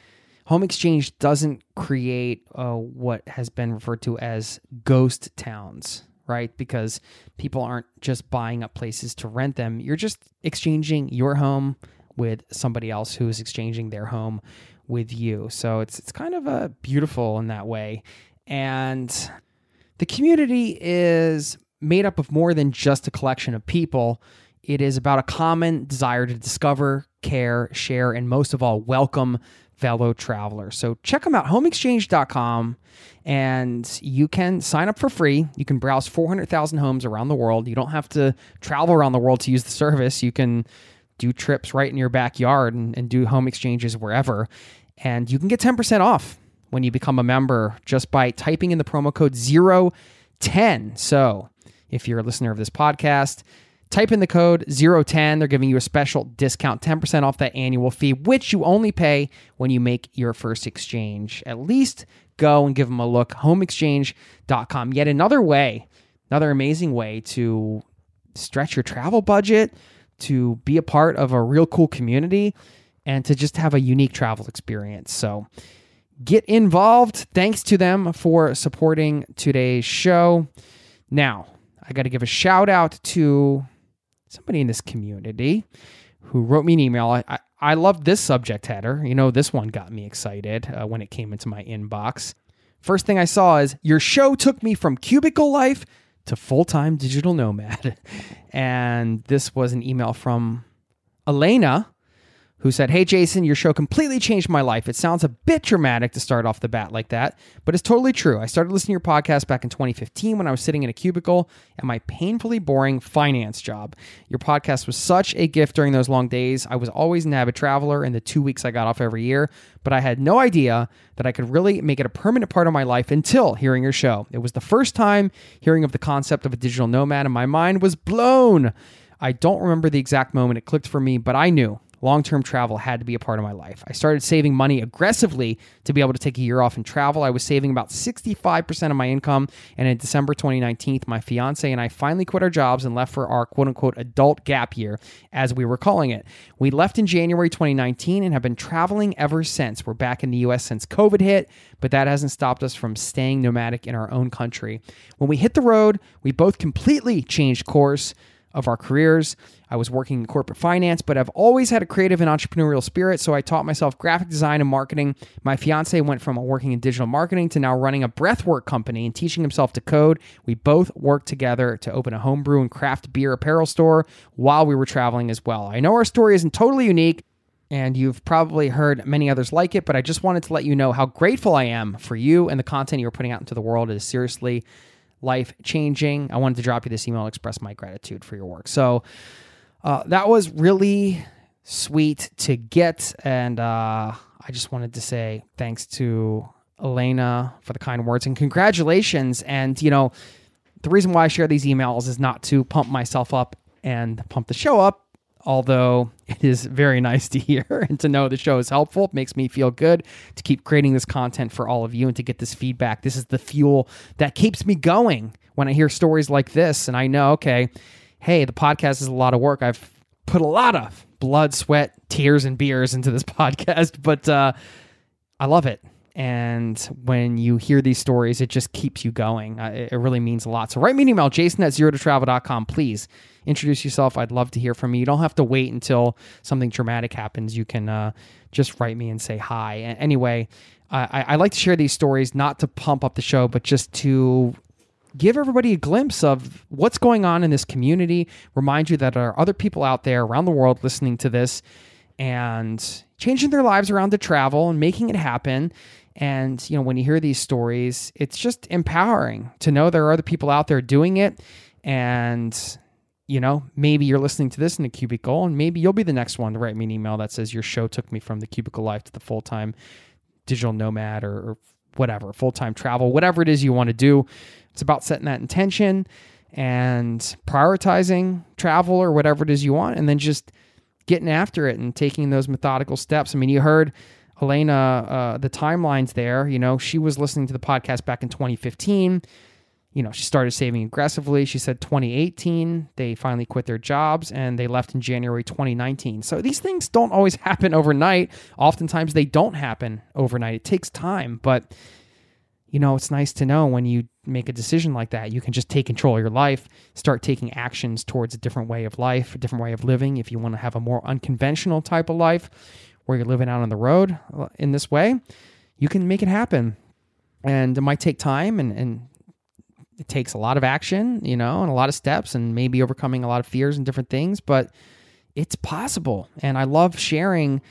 Home Exchange doesn't create uh, what has been referred to as ghost towns, right? Because people aren't just buying up places to rent them. You're just exchanging your home with somebody else who is exchanging their home with you. So it's it's kind of a beautiful in that way. And the community is made up of more than just a collection of people. It is about a common desire to discover, care, share, and most of all, welcome fellow travelers. So check them out, homeexchange.com, and you can sign up for free. You can browse 400,000 homes around the world. You don't have to travel around the world to use the service. You can do trips right in your backyard and, and do home exchanges wherever. And you can get 10% off when you become a member just by typing in the promo code 010. So if you're a listener of this podcast, type in the code 010. They're giving you a special discount, 10% off that annual fee, which you only pay when you make your first exchange. At least go and give them a look. Homeexchange.com. Yet another way, another amazing way to stretch your travel budget, to be a part of a real cool community, and to just have a unique travel experience. So, get involved. Thanks to them for supporting today's show. Now, I got to give a shout out to somebody in this community who wrote me an email. I, I, I love this subject header. You know, this one got me excited uh, when it came into my inbox. First thing I saw is your show took me from cubicle life to full time digital nomad. [LAUGHS] and this was an email from Elena who said, Hey, Jason, your show completely changed my life. It sounds a bit dramatic to start off the bat like that, but it's totally true. I started listening to your podcast back in 2015 when I was sitting in a cubicle at my painfully boring finance job. Your podcast was such a gift during those long days. I was always an avid traveler in the two weeks I got off every year, but I had no idea that I could really make it a permanent part of my life until hearing your show. It was the first time hearing of the concept of a digital nomad, and my mind was blown. I don't remember the exact moment it clicked for me, but I knew long term travel had to be a part of my life. I started saving money aggressively to be able to take a year off and travel. I was saving about 65% of my income. And in December 2019, my fiance and I finally quit our jobs and left for our quote unquote adult gap year, as we were calling it. We left in January 2019 and have been traveling ever since. We're back in the US since COVID hit, but that hasn't stopped us from staying nomadic in our own country. When we hit the road, we both completely changed course of our careers. I was working in corporate finance, but I've always had a creative and entrepreneurial spirit, so I taught myself graphic design and marketing. My fiance went from working in digital marketing to now running a breathwork company and teaching himself to code. We both worked together to open a homebrew and craft beer apparel store while we were traveling as well. I know our story isn't totally unique, and you've probably heard many others like it, but I just wanted to let you know how grateful I am for you and the content you're putting out into the world. It is seriously life changing. I wanted to drop you this email express my gratitude for your work. So uh, that was really sweet to get. And uh, I just wanted to say thanks to Elena for the kind words and congratulations. And, you know, the reason why I share these emails is not to pump myself up and pump the show up. Although it is very nice to hear [LAUGHS] and to know the show is helpful, it makes me feel good to keep creating this content for all of you and to get this feedback. This is the fuel that keeps me going when I hear stories like this. And I know, okay, hey, the podcast is a lot of work. I've put a lot of blood, sweat, tears, and beers into this [LAUGHS] podcast, but uh, I love it. And when you hear these stories, it just keeps you going. Uh, it, really means a lot. So write me an email, jason at zero to travel.com. Please introduce yourself. I'd love to hear from you. You don't have to wait until something dramatic happens. You can uh, just write me and say hi. A- Anyway, I, I like to share these stories not to pump up the show, but just to give everybody a glimpse of what's going on in this community. Remind you that there are other people out there around the world listening to this and changing their lives around to travel and making it happen. And, you know, when you hear these stories, it's just empowering to know there are other people out there doing it. And, you know, maybe you're listening to this in a cubicle and maybe you'll be the next one to write me an email that says your show took me from the cubicle life to the full time digital nomad or, or whatever, full time travel, whatever it is you want to do. It's about setting that intention and prioritizing travel or whatever it is you want, and then just getting after it and taking those methodical steps. I mean, you heard Elena, uh, the timelines there. You know, she was listening to the podcast back in 2015. You know, she started saving aggressively. She said 2018, they finally quit their jobs and they left in January 2019. So these things don't always [LAUGHS] happen overnight. Oftentimes they don't happen overnight. It takes time, but you know, it's nice to know when you make a decision like that, you can just take control of your life, start taking actions towards a different way of life, a different way of living. If you want to have a more unconventional type of life where you're living out on the road uh, in this way, you can make it happen. And it might take time and, and it takes a lot of action, you know, and a lot of steps and maybe overcoming a lot of fears and different things, but it's possible. And I love sharing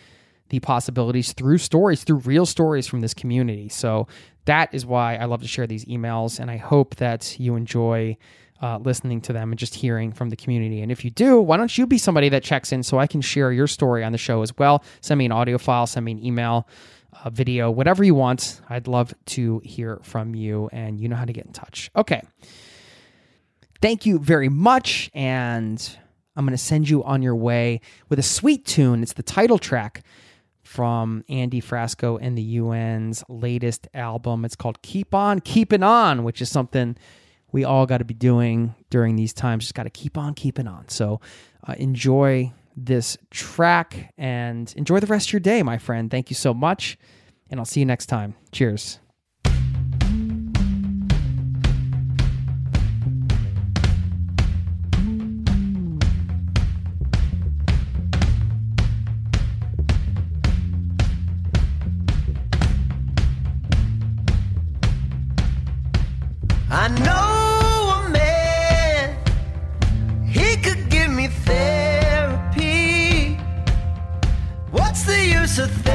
the possibilities through stories, through real stories from this community. So that is why I love to share these emails. And I hope that you enjoy uh, listening to them and just hearing from the community. And if you do, why don't you be somebody that checks in so I can share your story on the show as well? Send me an audio file, send me an email, a video, whatever you want. I'd love to hear from you, and you know how to get in touch. Okay. Thank you very much. And I'm going to send you on your way with a sweet tune. It's the title track from Andy Frasco and the UN's latest album. It's called Keep On Keeping On, which is something we all got to be doing during these times. Just got to keep on keeping on. So uh, enjoy this track and enjoy the rest of your day, my friend. Thank you so much. And I'll see you next time. Cheers. The use